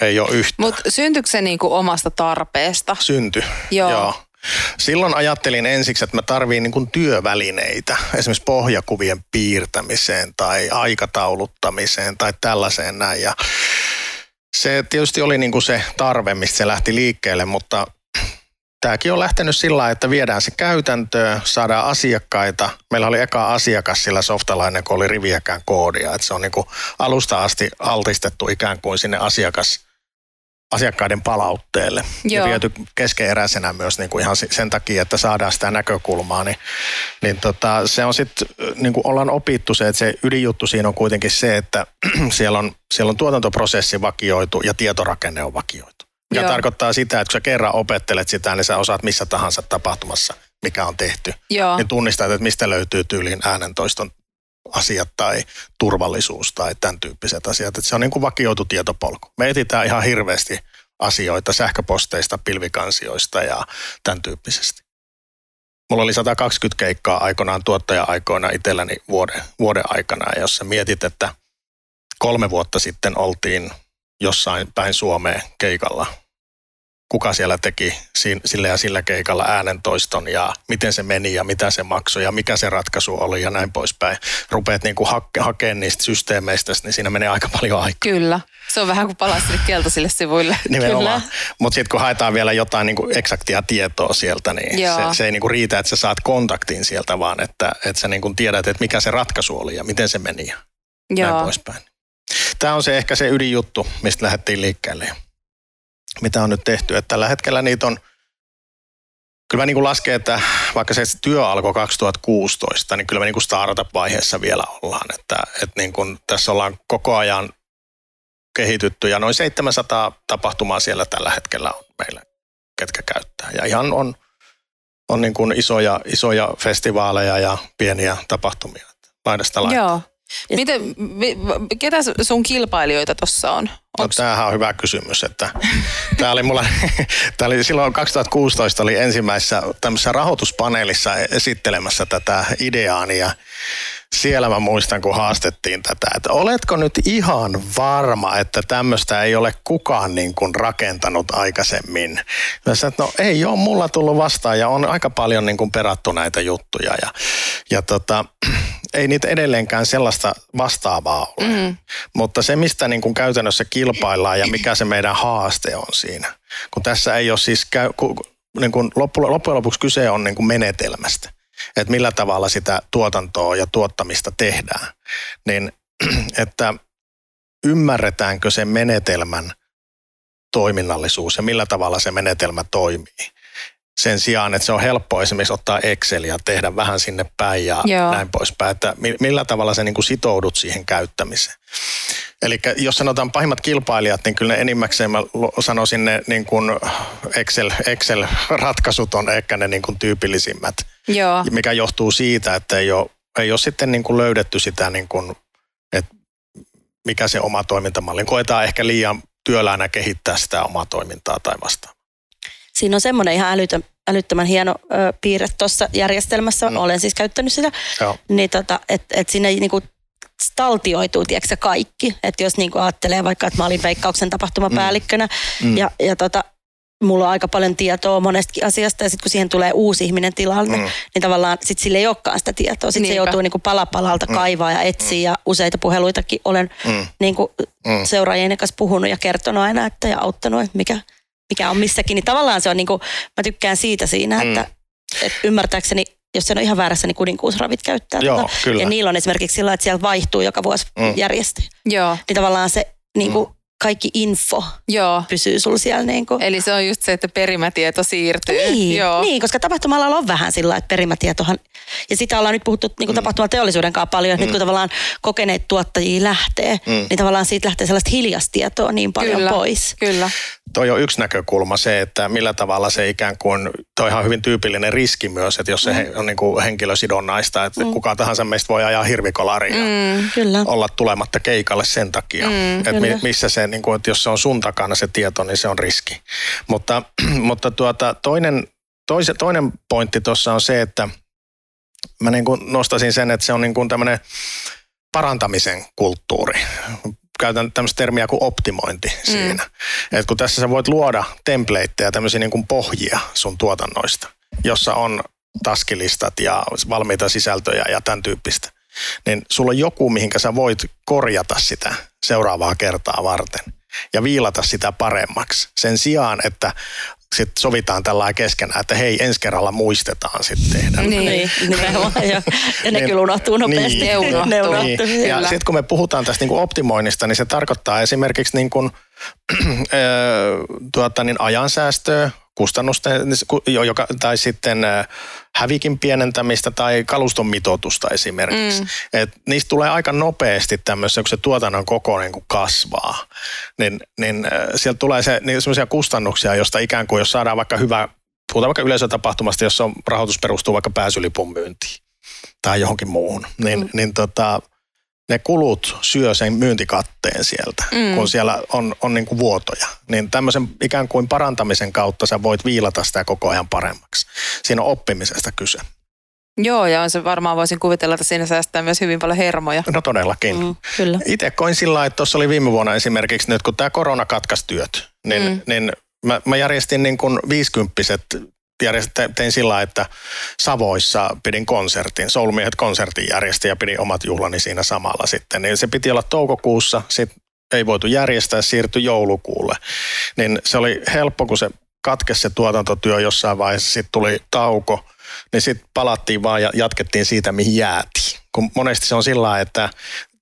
Ei ole yhtään. Mutta syntyykö se niinku omasta tarpeesta? Synty, Joo. joo. Silloin ajattelin ensiksi, että mä tarviin niin työvälineitä, esimerkiksi pohjakuvien piirtämiseen tai aikatauluttamiseen tai tällaiseen näin. Ja se tietysti oli niin kuin se tarve, mistä se lähti liikkeelle, mutta tämäkin on lähtenyt sillä että viedään se käytäntöön, saadaan asiakkaita. Meillä oli eka asiakas sillä softalainen, kun oli riviäkään koodia. Että se on niin kuin alusta asti altistettu ikään kuin sinne asiakas, asiakkaiden palautteelle. Joo. Ja viety keskeeräisenä myös niin kuin ihan sen takia, että saadaan sitä näkökulmaa. Niin, niin tota, se on sitten, niin kuin ollaan opittu se, että se ydinjuttu siinä on kuitenkin se, että siellä on, siellä on tuotantoprosessi vakioitu ja tietorakenne on vakioitu. Mikä Joo. tarkoittaa sitä, että kun sä kerran opettelet sitä, niin sä osaat missä tahansa tapahtumassa, mikä on tehty. Joo. Niin tunnistat, että mistä löytyy tyyliin äänentoiston asiat tai turvallisuus tai tämän tyyppiset asiat. Että se on niin kuin vakioitu tietopolku. Me etsitään ihan hirveästi asioita sähköposteista, pilvikansioista ja tämän tyyppisesti. Mulla oli 120 keikkaa aikanaan tuottaja-aikoina itselläni vuoden, vuoden aikana. Ja jos sä mietit, että kolme vuotta sitten oltiin jossain päin Suomeen keikalla. Kuka siellä teki sillä ja sillä keikalla äänentoiston ja miten se meni ja mitä se maksoi ja mikä se ratkaisu oli ja näin poispäin. Rupeat niin kuin hakke- hakemaan niistä systeemeistä, niin siinä menee aika paljon aikaa. Kyllä. Se on vähän kuin palaa sinne keltaisille sivuille. Nimenomaan. Mutta sitten kun haetaan vielä jotain niin kuin eksaktia tietoa sieltä, niin Joo. se, se ei niin kuin riitä, että sä saat kontaktin sieltä, vaan että, että sä niin kuin tiedät, että mikä se ratkaisu oli ja miten se meni ja näin Joo. poispäin. Tämä on se ehkä se ydinjuttu, mistä lähdettiin liikkeelle mitä on nyt tehty. Että tällä hetkellä niitä on, kyllä mä niin kuin lasken, että vaikka se työ alkoi 2016, niin kyllä me niin kuin startup-vaiheessa vielä ollaan. Että, että niin kuin tässä ollaan koko ajan kehitytty ja noin 700 tapahtumaa siellä tällä hetkellä on meillä, ketkä käyttää. Ja ihan on, on niin kuin isoja, isoja festivaaleja ja pieniä tapahtumia. Laidasta laitaan. Joo. Miten, mi- ketä sun kilpailijoita tuossa on? No, tämähän on hyvä kysymys, että tämä oli mulla, tämä oli silloin 2016 oli ensimmäisessä tämmöisessä rahoituspaneelissa esittelemässä tätä ideaani ja siellä mä muistan, kun haastettiin tätä, että oletko nyt ihan varma, että tämmöistä ei ole kukaan niin kuin rakentanut aikaisemmin? Mä sanoin, että no ei ole mulla tullut vastaan ja on aika paljon niin kuin perattu näitä juttuja ja, ja tota, ei niitä edelleenkään sellaista vastaavaa ole. Mm. Mutta se, mistä niin kuin käytännössä kilpaillaan ja mikä se meidän haaste on siinä, kun tässä ei ole siis, käy, niin kuin loppujen lopuksi kyse on niin kuin menetelmästä että millä tavalla sitä tuotantoa ja tuottamista tehdään, niin että ymmärretäänkö sen menetelmän toiminnallisuus ja millä tavalla se menetelmä toimii. Sen sijaan, että se on helppo esimerkiksi ottaa Excel ja tehdä vähän sinne päin ja Joo. näin poispäin, että millä tavalla sä niin kuin sitoudut siihen käyttämiseen. Eli jos sanotaan pahimmat kilpailijat, niin kyllä ne enimmäkseen mä sanoisin ne niin kuin Excel, Excel-ratkaisut on ehkä ne niin kuin tyypillisimmät, Joo. mikä johtuu siitä, että ei ole, ei ole sitten niin kuin löydetty sitä, niin kuin, että mikä se oma toimintamalli. Koetaan ehkä liian työläänä kehittää sitä omaa toimintaa tai vastaavaa. Siinä on semmoinen ihan älytön, älyttömän hieno ö, piirre tuossa järjestelmässä, no. olen siis käyttänyt sitä, Joo. niin tota, että et sinne niinku taltioituu, tiedätkö kaikki. Että jos niinku ajattelee vaikka, että mä olin veikkauksen tapahtumapäällikkönä mm. mm. ja, ja tota, mulla on aika paljon tietoa monestakin asiasta ja sitten kun siihen tulee uusi ihminen tilalle, mm. niin tavallaan sit sille ei olekaan sitä tietoa. Sitten se joutuu niinku palapalalta mm. kaivaa ja etsiä mm. ja useita puheluitakin olen mm. niinku mm. seuraajien kanssa puhunut ja kertonut aina että, ja auttanut, että mikä, mikä on missäkin. Niin tavallaan se on niinku, mä tykkään siitä siinä, mm. että, että ymmärtääkseni jos se on ihan väärässä, niin kuninkuusravit käyttää Joo, tätä. Kyllä. Ja niillä on esimerkiksi sillä, että siellä vaihtuu joka vuosi mm. järjestäjä. Joo. Niin tavallaan se niin kuin, mm kaikki info Joo. pysyy sulla siellä. Niin kuin. Eli se on just se, että perimätieto siirtyy. Niin, Joo. niin koska tapahtumalla on vähän sillä että perimätietohan, ja sitä ollaan nyt puhuttu niin kuin mm. tapahtumateollisuuden kanssa paljon, mm. nyt kun tavallaan kokeneet tuottajia lähtee, mm. niin tavallaan siitä lähtee sellaista hiljastietoa niin paljon kyllä, pois. Kyllä. Toi on yksi näkökulma se, että millä tavalla se ikään kuin, toi on ihan hyvin tyypillinen riski myös, että jos se mm. on niin kuin henkilösidonnaista, että mm. kuka tahansa meistä voi ajaa hirvikolariin mm, ja olla tulematta keikalle sen takia, mm, että kyllä. missä se niin kuin, että jos se on sun takana se tieto, niin se on riski. Mutta, mutta tuota, toinen, toise, toinen pointti tuossa on se, että mä niin kuin nostasin sen, että se on niin kuin tämmöinen parantamisen kulttuuri. Käytän tämmöistä termiä kuin optimointi mm. siinä. että kun tässä sä voit luoda templateja, tämmöisiä niin kuin pohjia sun tuotannoista, jossa on taskilistat ja valmiita sisältöjä ja tämän tyyppistä niin sulla on joku, mihinkä sä voit korjata sitä seuraavaa kertaa varten ja viilata sitä paremmaksi. Sen sijaan, että sitten sovitaan tällä keskenään, että hei, ensi kerralla muistetaan sitten tehdä. Niin, niin. nimenomaan. Ja, ja ne niin, kyllä unohtuu nopeasti. Niin, unohtuu. Ne unohtuu. Niin. Ja sitten kun me puhutaan tästä niin kuin optimoinnista, niin se tarkoittaa esimerkiksi niin kuin, tuota, niin ajansäästöä, kustannusten, joka, tai sitten hävikin pienentämistä tai kaluston mitoitusta esimerkiksi. Mm. Et niistä tulee aika nopeasti tämmöisiä, kun se tuotannon koko niin kuin kasvaa, niin, niin sieltä tulee se, niin semmoisia kustannuksia, josta ikään kuin jos saadaan vaikka hyvä, puhutaan vaikka yleisötapahtumasta, jossa on, rahoitus perustuu vaikka pääsylipun myyntiin tai johonkin muuhun, niin, mm. niin tota, ne kulut syö sen myyntikatteen sieltä, mm. kun siellä on, on niin kuin vuotoja. Niin tämmöisen ikään kuin parantamisen kautta sä voit viilata sitä koko ajan paremmaksi. Siinä on oppimisesta kyse. Joo, ja on se varmaan voisin kuvitella, että siinä säästää myös hyvin paljon hermoja. No todellakin. Mm, kyllä. Itse koin sillä lailla, että tuossa oli viime vuonna esimerkiksi nyt, kun tämä korona katkaisi työt, niin, mm. niin mä, mä järjestin niin kuin 50 järjest, tein sillä että Savoissa pidin konsertin, Soulmiehet konsertin järjesti ja pidin omat juhlani siinä samalla sitten. Niin se piti olla toukokuussa, sit ei voitu järjestää, siirtyi joulukuulle. Niin se oli helppo, kun se katkesi se tuotantotyö jossain vaiheessa, sitten tuli tauko, niin sitten palattiin vaan ja jatkettiin siitä, mihin jäätiin. Kun monesti se on sillä että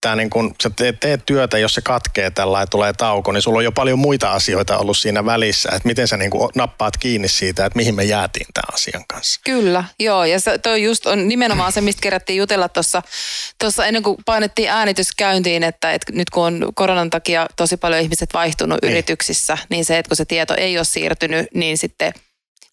tämä niin kun sä teet, teet työtä, jos se katkee tällä ja tulee tauko, niin sulla on jo paljon muita asioita ollut siinä välissä, että miten sä niin nappaat kiinni siitä, että mihin me jäätiin tämän asian kanssa. Kyllä, joo, ja se, toi just on nimenomaan se, mistä kerättiin jutella tuossa tuossa ennen kuin painettiin äänitys käyntiin, että, että nyt kun on koronan takia tosi paljon ihmiset vaihtunut niin. yrityksissä, niin se, että kun se tieto ei ole siirtynyt, niin sitten –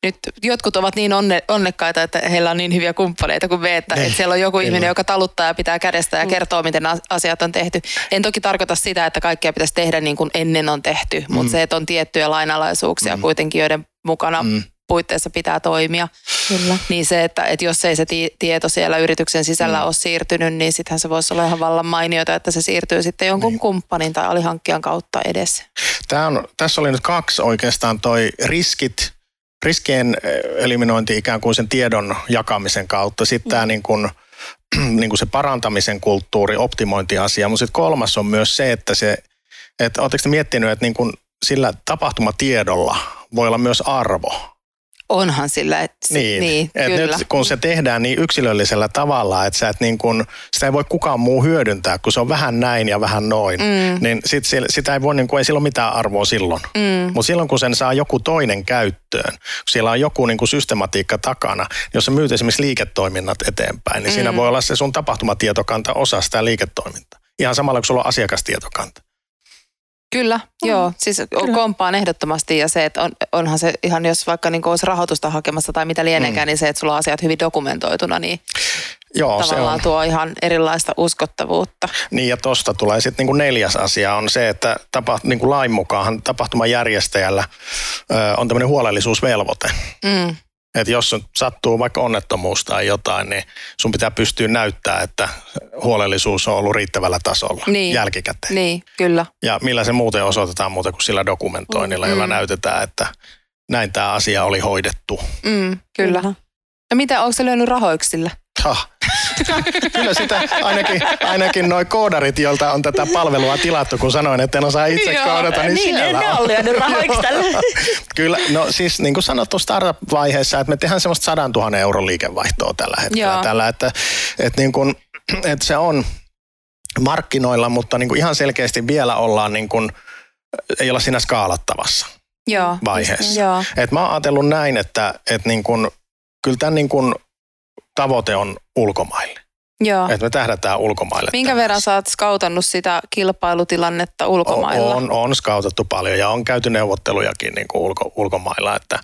nyt jotkut ovat niin onne, onnekkaita, että heillä on niin hyviä kumppaneita kuin me, että, että siellä on joku ihminen, joka taluttaa ja pitää kädestä ja mm. kertoo, miten asiat on tehty. En toki tarkoita sitä, että kaikkea pitäisi tehdä niin kuin ennen on tehty, mm. mutta se, että on tiettyjä lainalaisuuksia mm. kuitenkin, joiden mukana mm. puitteissa pitää toimia. Kyllä. Niin se, että, että jos ei se tieto siellä yrityksen sisällä mm. ole siirtynyt, niin sittenhän se voisi olla ihan vallan mainiota, että se siirtyy sitten jonkun niin. kumppanin tai alihankkijan kautta edes. Tämä on, tässä oli nyt kaksi oikeastaan toi riskit, riskien eh, eliminointi ikään kuin sen tiedon jakamisen kautta. Sitten mm. tämä niin kuin, niin kuin se parantamisen kulttuuri, optimointiasia, mutta sitten kolmas on myös se, että se, että oletteko miettinyt, että niin kuin sillä tapahtumatiedolla voi olla myös arvo. Onhan sillä, että niin, niin et kyllä. Nyt kun se tehdään niin yksilöllisellä tavalla, että sä et niin kun, sitä ei voi kukaan muu hyödyntää, kun se on vähän näin ja vähän noin, mm. niin sit, sitä ei voi, niin kuin, ei sillä ole mitään arvoa silloin. Mm. Mutta silloin kun sen saa joku toinen käyttöön, kun siellä on joku niin kuin systematiikka takana, niin jos sä myyt esimerkiksi liiketoiminnat eteenpäin, niin mm. siinä voi olla se sun tapahtumatietokanta osa sitä liiketoimintaa. Ihan samalla kuin sulla on asiakastietokanta. Kyllä, mm. joo. Siis Kyllä. kompaan ehdottomasti ja se, että on, onhan se ihan, jos vaikka niin olisi rahoitusta hakemassa tai mitä lieneekään, mm. niin se, että sulla on asiat hyvin dokumentoituna, niin Joo, tavallaan se on. tuo ihan erilaista uskottavuutta. Niin ja tuosta tulee sitten niin neljäs asia on se, että tapa, niin kuin lain mukaan tapahtuman järjestäjällä ö, on tämmöinen huolellisuusvelvoite. Mm. Että jos sattuu vaikka onnettomuus tai jotain, niin sun pitää pystyä näyttää, että huolellisuus on ollut riittävällä tasolla niin. jälkikäteen. Niin, kyllä. Ja millä se muuten osoitetaan muuta kuin sillä dokumentoinnilla, mm. jolla näytetään, että näin tämä asia oli hoidettu. Mm, kyllä. Ja mitä, onko se lyönyt rahoiksi sillä? Ha. Kyllä sitä ainakin, ainakin noi koodarit, joilta on tätä palvelua tilattu, kun sanoin, että en osaa itse Joo, koodata, niin, niin siellä ne on lyönyt rahoiksi tälle. Kyllä, no siis niin kuin sanottu startup-vaiheessa, että me tehdään semmoista sadan tuhannen euron liikevaihtoa tällä hetkellä. Joo. Tällä, että, että, niin kuin, että se on markkinoilla, mutta niin kuin ihan selkeästi vielä ollaan niin kuin, ei olla siinä skaalattavassa Joo. vaiheessa. Joo. Et mä oon ajatellut näin, että, että niin kuin, kyllä tämän niin kuin tavoite on ulkomaille. Joo. Että me tähdätään ulkomaille. Minkä tämmöistä. verran sä oot skautannut sitä kilpailutilannetta ulkomailla? On, on, on skautattu paljon ja on käyty neuvottelujakin niin kuin ulko, ulkomailla, että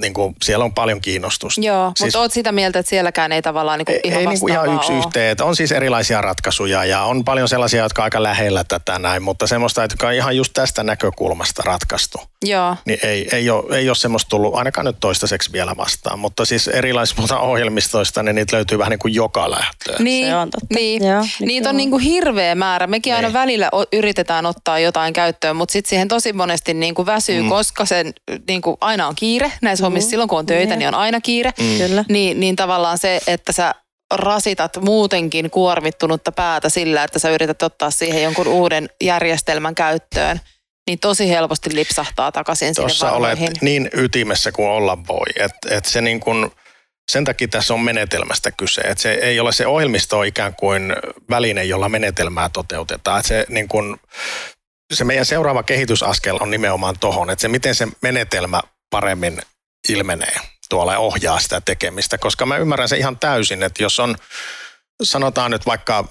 niin kuin, siellä on paljon kiinnostusta. Joo, siis, mutta oot sitä mieltä, että sielläkään ei tavallaan niin kuin ihan Ei niin kuin ihan yksi yhteen. On siis erilaisia ratkaisuja ja on paljon sellaisia, jotka on aika lähellä tätä näin, mutta semmoista, että on ihan just tästä näkökulmasta ratkaistu. Joo. Niin ei, ei, ole, ei ole semmoista tullut ainakaan nyt toistaiseksi vielä vastaan, mutta siis erilaisista ohjelmistoista, niin niitä löytyy vähän niin kuin joka lähtöön. Niin, Se on totta. niin. Joo, niitä on niin kuin hirveä määrä. Mekin niin. aina välillä yritetään ottaa jotain käyttöön, mutta sitten siihen tosi monesti niin kuin väsyy, mm. koska sen niin kuin aina on kiire näissä hommissa. Mm. Silloin kun on töitä, niin, niin on aina kiire. Mm. Kyllä. Niin, niin tavallaan se, että sä rasitat muutenkin kuormittunutta päätä sillä, että sä yrität ottaa siihen jonkun uuden järjestelmän käyttöön – niin tosi helposti lipsahtaa takaisin Tuossa sinne olet niin ytimessä kuin olla voi. että et se niin kuin, sen takia tässä on menetelmästä kyse. Että se ei ole se ohjelmisto ikään kuin väline, jolla menetelmää toteutetaan. Että se, niin kuin, se meidän seuraava kehitysaskel on nimenomaan tohon, että se miten se menetelmä paremmin ilmenee tuolla ja ohjaa sitä tekemistä. Koska mä ymmärrän se ihan täysin, että jos on, sanotaan nyt vaikka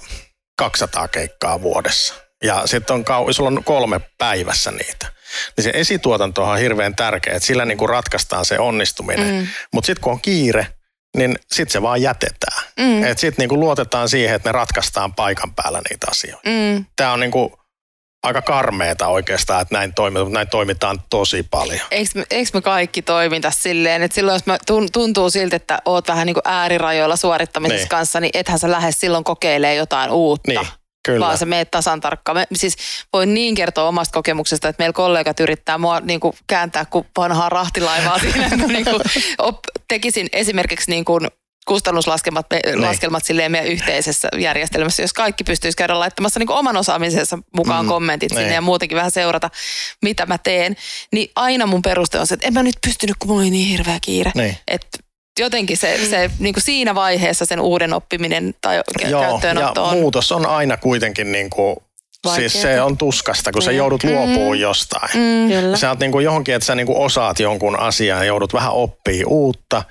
200 keikkaa vuodessa, ja sitten on, kau- sulla on kolme päivässä niitä. Niin se esituotanto on hirveän tärkeä, että sillä niin kuin ratkaistaan se onnistuminen. Mm. Mutta sitten kun on kiire, niin sitten se vaan jätetään. Mm. Sitten niin luotetaan siihen, että ne ratkaistaan paikan päällä niitä asioita. Mm. Tämä on niin kuin aika karmeeta oikeastaan, että näin toimitaan, mutta näin toimitaan tosi paljon. Eikö me, eikö me kaikki toimita silleen, että silloin jos mä tuntuu siltä, että oot vähän niin kuin äärirajoilla suorittamisessa niin. kanssa, niin ethän sä lähde silloin kokeilemaan jotain uutta. Niin. Kyllä. vaan se meet tasan tarkkaan. Me, siis voin niin kertoa omasta kokemuksesta, että meillä kollegat yrittää mua niin kuin kääntää kuin vanhaa rahtilaivaa siinä, että niin kuin, op, tekisin esimerkiksi niin kuin kustannuslaskelmat niin. laskelmat silleen meidän yhteisessä järjestelmässä, jos kaikki pystyisi käydä laittamassa niin oman osaamisensa mukaan mm, kommentit niin. sinne ja muutenkin vähän seurata, mitä mä teen, niin aina mun peruste on se, että en mä nyt pystynyt, kun mulla oli niin hirveä kiire. Niin. Että jotenkin se, se niin kuin siinä vaiheessa sen uuden oppiminen tai Joo, käyttöönotto on. muutos on aina kuitenkin niin kuin Vaikeeta. Siis se on tuskasta, kun mm. sä joudut luopumaan mm. jostain. Mm. Kyllä. Sä oot niin kuin johonkin, että sä niin kuin osaat jonkun asian ja joudut vähän oppii uutta.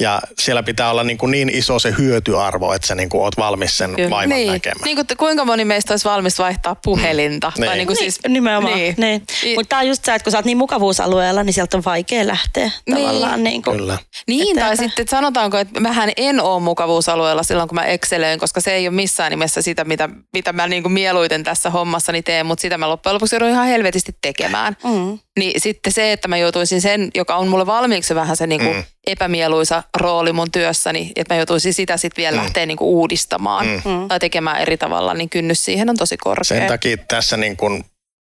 Ja siellä pitää olla niin, kuin niin iso se hyötyarvo, että sä niin kuin oot valmis sen Kyllä. vaivan niin. näkemään. Niin kuin, kuinka moni meistä olisi valmis vaihtaa puhelinta? Mm. Tai niin. Niin kuin siis, niin, nimenomaan. Niin. Niin. Mutta tämä on just se, että kun sä oot niin mukavuusalueella, niin sieltä on vaikea lähteä niin. tavallaan. Niin, kuin Kyllä. niin tai sitten sanotaanko, että mähän en ole mukavuusalueella silloin, kun mä excelöin, koska se ei ole missään nimessä sitä, mitä, mitä mä niin kuin mieluiten tässä hommassani teen, mutta sitä mä loppujen lopuksi joudun ihan helvetisti tekemään. Mm. Niin sitten se, että mä joutuisin sen, joka on mulle valmiiksi vähän se niinku mm. epämieluisa rooli mun työssäni, että mä joutuisin sitä sitten vielä mm. lähteä niinku uudistamaan mm. tai tekemään eri tavalla, niin kynnys siihen on tosi korkea. Sen takia tässä niin kun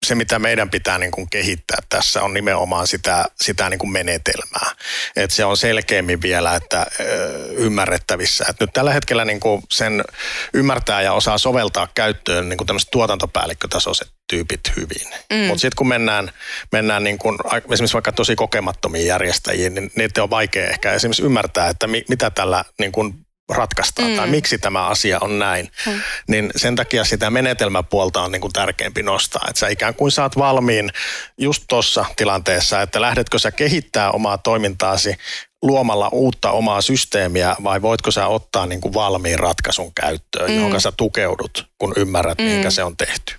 se, mitä meidän pitää niin kuin kehittää tässä, on nimenomaan sitä, sitä niin kuin menetelmää. Että se on selkeämmin vielä että, ymmärrettävissä. Et nyt tällä hetkellä niin kuin sen ymmärtää ja osaa soveltaa käyttöön niin kuin tämmöiset tuotantopäällikkötasoiset tyypit hyvin. Mm. Mutta sitten kun mennään, mennään niin kuin, esimerkiksi vaikka tosi kokemattomiin järjestäjiin, niin niitä on vaikea ehkä esimerkiksi ymmärtää, että mi, mitä tällä niin kuin ratkaistaan mm. tai miksi tämä asia on näin, mm. niin sen takia sitä menetelmäpuolta on niin kuin tärkeämpi nostaa. Että sä ikään kuin saat valmiin just tuossa tilanteessa, että lähdetkö sä kehittää omaa toimintaasi luomalla uutta omaa systeemiä vai voitko sä ottaa niin kuin valmiin ratkaisun käyttöön, mm. johon sä tukeudut, kun ymmärrät, mm. minkä se on tehty.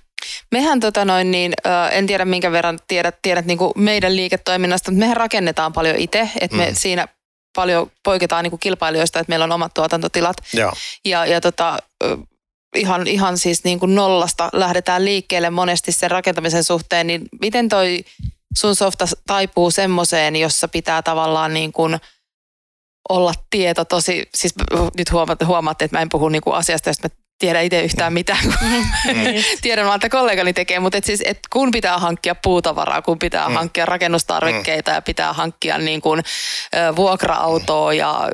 Mehän tota noin niin, en tiedä minkä verran tiedät, tiedät niin kuin meidän liiketoiminnasta, mutta mehän rakennetaan paljon itse, että me mm. siinä paljon poiketaan niin kuin kilpailijoista, että meillä on omat tuotantotilat. Joo. Ja, ja tota, ihan, ihan siis niin kuin nollasta lähdetään liikkeelle monesti sen rakentamisen suhteen, niin miten toi sun softa taipuu semmoiseen, jossa pitää tavallaan niin kuin olla tieto tosi, siis nyt huomaatte, että mä en puhu niin kuin asiasta, josta mä tiedä itse yhtään mitään, kun mm. tiedän vaan, että kollegani tekee, mutta et siis, et kun pitää hankkia puutavaraa, kun pitää mm. hankkia rakennustarvikkeita mm. ja pitää hankkia niin kuin, vuokra-autoa ja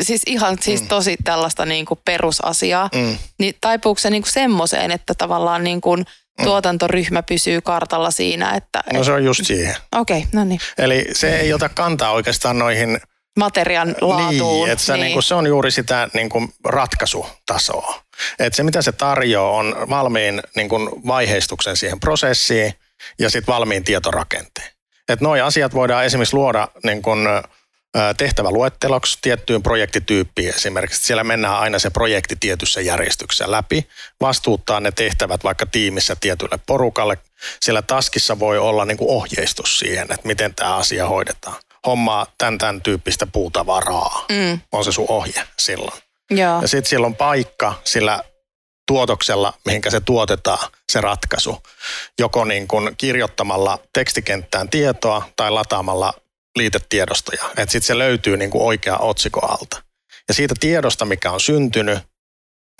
siis ihan siis mm. tosi tällaista niin kuin perusasiaa, mm. niin taipuuko se niin kuin semmoiseen, että tavallaan niin kuin mm. tuotantoryhmä pysyy kartalla siinä, että... No se on just siihen. Okei, okay, no niin. Eli se ei ota kantaa oikeastaan noihin materian laatuun. Niin, että se, niin. Niin kuin, se on juuri sitä niin kuin ratkaisutasoa. Että se, mitä se tarjoaa, on valmiin niin kuin vaiheistuksen siihen prosessiin ja sitten valmiin tietorakenteen. Että nuo asiat voidaan esimerkiksi luoda niin kuin, tehtäväluetteloksi tiettyyn projektityyppiin esimerkiksi. Siellä mennään aina se projekti tietyssä järjestyksessä läpi, vastuuttaa ne tehtävät vaikka tiimissä tietylle porukalle. Siellä taskissa voi olla niin kuin ohjeistus siihen, että miten tämä asia hoidetaan hommaa tämän, tämän tyyppistä puutavaraa. Mm. On se sun ohje silloin. Joo. Ja sitten siellä on paikka sillä tuotoksella, mihinkä se tuotetaan, se ratkaisu. Joko niin kuin kirjoittamalla tekstikenttään tietoa tai lataamalla liitetiedostoja. Että sitten se löytyy niin kuin oikea otsikko alta. Ja siitä tiedosta, mikä on syntynyt,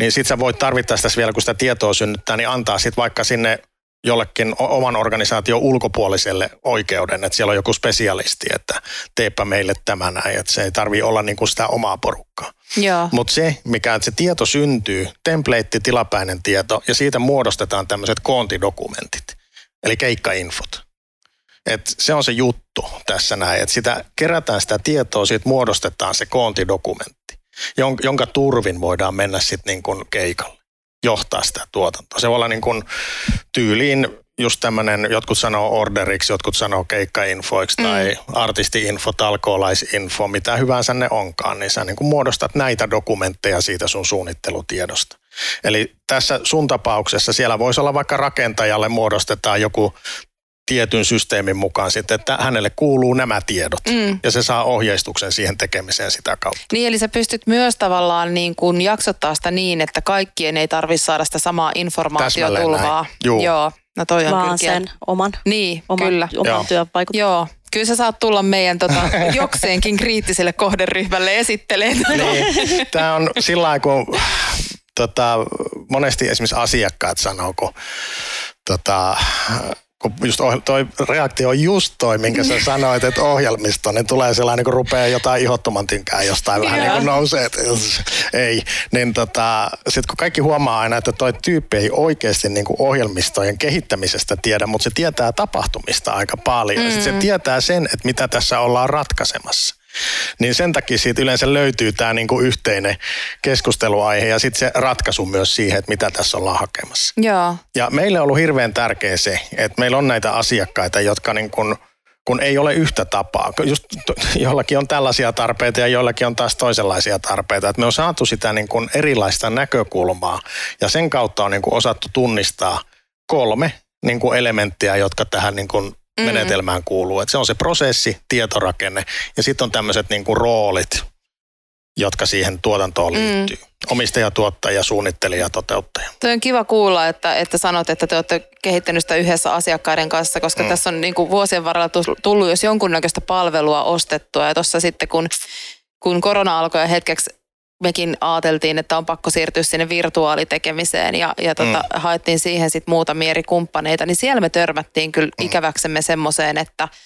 niin sitten sä voit tarvittaessa vielä, kun sitä tietoa synnyttää, niin antaa sitten vaikka sinne jollekin oman organisaation ulkopuoliselle oikeuden, että siellä on joku spesialisti, että teepä meille tämä näin, että se ei tarvi olla niin kuin sitä omaa porukkaa. Mutta se, mikä että se tieto syntyy, template, tilapäinen tieto, ja siitä muodostetaan tämmöiset koontidokumentit, eli keikkainfot. Et se on se juttu tässä näin, että sitä kerätään sitä tietoa, siitä muodostetaan se koontidokumentti, jonka turvin voidaan mennä sitten niin keikalle johtaa sitä tuotantoa. Se voi olla niin kuin tyyliin just tämmöinen, jotkut sanoo orderiksi, jotkut sanoo keikkainfoiksi mm. tai artistiinfo, talkoolaisinfo, mitä hyvänsä ne onkaan, niin sä niin kuin muodostat näitä dokumentteja siitä sun suunnittelutiedosta. Eli tässä sun tapauksessa siellä voisi olla vaikka rakentajalle muodostetaan joku tietyn systeemin mukaan sitten, että hänelle kuuluu nämä tiedot mm. ja se saa ohjeistuksen siihen tekemiseen sitä kautta. Niin, eli sä pystyt myös tavallaan niin kuin jaksottaa sitä niin, että kaikkien ei tarvitse saada sitä samaa informaatiotulvaa. Joo, no toi on Vaan kyllä sen oman, niin, oman, kyllä. oman työn vaikuttaa. Joo, kyllä sä saat tulla meidän tota, jokseenkin kriittiselle kohderyhmälle esittelemään. Niin, tämä on sillä kun tota, monesti esimerkiksi asiakkaat sanoo, kun tota, kun just toi reaktio on just toi, minkä sä sanoit, että ohjelmisto, niin tulee sellainen, kun rupeaa jotain ihottoman tynkää jostain vähän niin kuin nousee, että ei. Niin tota, sit kun kaikki huomaa aina, että toi tyyppi ei oikeasti niin kuin ohjelmistojen kehittämisestä tiedä, mutta se tietää tapahtumista aika paljon. Mm. Sit se tietää sen, että mitä tässä ollaan ratkaisemassa. Niin sen takia siitä yleensä löytyy tämä niinku yhteinen keskusteluaihe ja sitten se ratkaisu myös siihen, että mitä tässä ollaan hakemassa. Joo. Ja meille on ollut hirveän tärkeä se, että meillä on näitä asiakkaita, jotka niin kun, kun ei ole yhtä tapaa. Just jollakin on tällaisia tarpeita ja jollakin on taas toisenlaisia tarpeita. Et me on saatu sitä niin kun erilaista näkökulmaa ja sen kautta on niin kun osattu tunnistaa kolme niin kuin elementtiä, jotka tähän niin kuin mm. menetelmään kuuluu. Et se on se prosessi, tietorakenne ja sitten on tämmöiset niinku roolit, jotka siihen tuotantoon mm. liittyy. Mm. Omistaja, tuottaja, suunnittelija, toteuttaja. Tuo on kiva kuulla, että, että sanot, että te olette kehittänyt sitä yhdessä asiakkaiden kanssa, koska mm. tässä on niin kuin vuosien varrella tullut jos jonkunnäköistä palvelua ostettua. Ja tuossa sitten kun, kun korona alkoi ja hetkeksi mekin ajateltiin, että on pakko siirtyä sinne virtuaalitekemiseen ja, ja tota, mm. haettiin siihen sitten muutamia eri kumppaneita, niin siellä me törmättiin kyllä mm. ikäväksemme semmoiseen, että –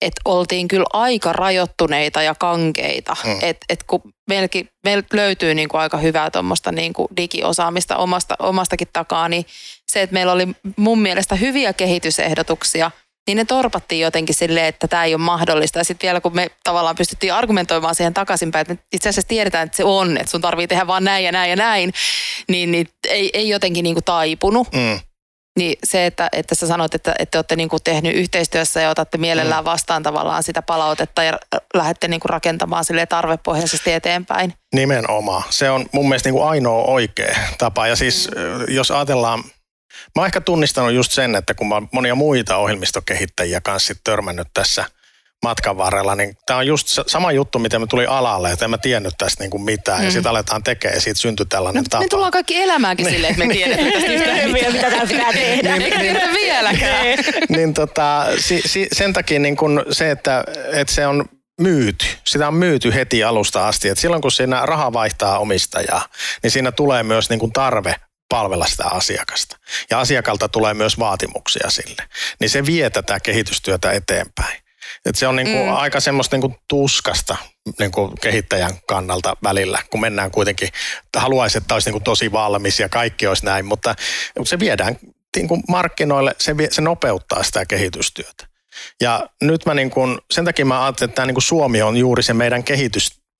että oltiin kyllä aika rajoittuneita ja kankeita. Mm. Että et kun meilläkin, meiltä löytyy niin kuin aika hyvää tuommoista niin kuin digiosaamista omasta, omastakin takaa, niin se, että meillä oli mun mielestä hyviä kehitysehdotuksia, niin ne torpattiin jotenkin silleen, että tämä ei ole mahdollista. Ja sitten vielä kun me tavallaan pystyttiin argumentoimaan siihen takaisinpäin, että me itse asiassa tiedetään, että se on, että sun tarvii tehdä vaan näin ja näin ja näin, niin, niin ei, ei jotenkin niin kuin taipunut. Mm. Niin se, että, että sä sanot, että, että te olette niin kuin tehnyt yhteistyössä ja otatte mielellään mm. vastaan tavallaan sitä palautetta ja lähdette niin kuin rakentamaan sille tarvepohjaisesti eteenpäin. Nimenomaan. Se on mun mielestä niin kuin ainoa oikea tapa. Ja siis mm. jos ajatellaan, mä oon ehkä tunnistanut just sen, että kun mä monia muita ohjelmistokehittäjiä kanssa törmännyt tässä – matkan varrella, niin tämä on just sama juttu, miten me tuli alalle, että en mä tiennyt tästä niin kuin mitään, mm. ja sitten aletaan tekemään, ja siitä syntyi tällainen no, tapa. Me tullaan kaikki elämäänkin niin. silleen, että me tiedetään tästä yhtään mitään. mitä täällä pitää tehdä. niin, Eikä niin, vieläkään. niin, niin tota, si, si, sen takia niin kun se, että, että se on myyty. Sitä on myyty heti alusta asti. Et silloin kun siinä raha vaihtaa omistajaa, niin siinä tulee myös niin kuin tarve palvella sitä asiakasta. Ja asiakalta tulee myös vaatimuksia sille. Niin se vie tätä kehitystyötä eteenpäin. Et se on niinku mm. aika semmoista niinku tuskasta niinku kehittäjän kannalta välillä, kun mennään kuitenkin, että haluaisi, että olisi niinku tosi valmis ja kaikki olisi näin, mutta, se viedään niinku markkinoille, se, vie, se nopeuttaa sitä kehitystyötä. Ja nyt mä niin kun, sen takia mä ajattelin, että tämä niin Suomi on juuri se meidän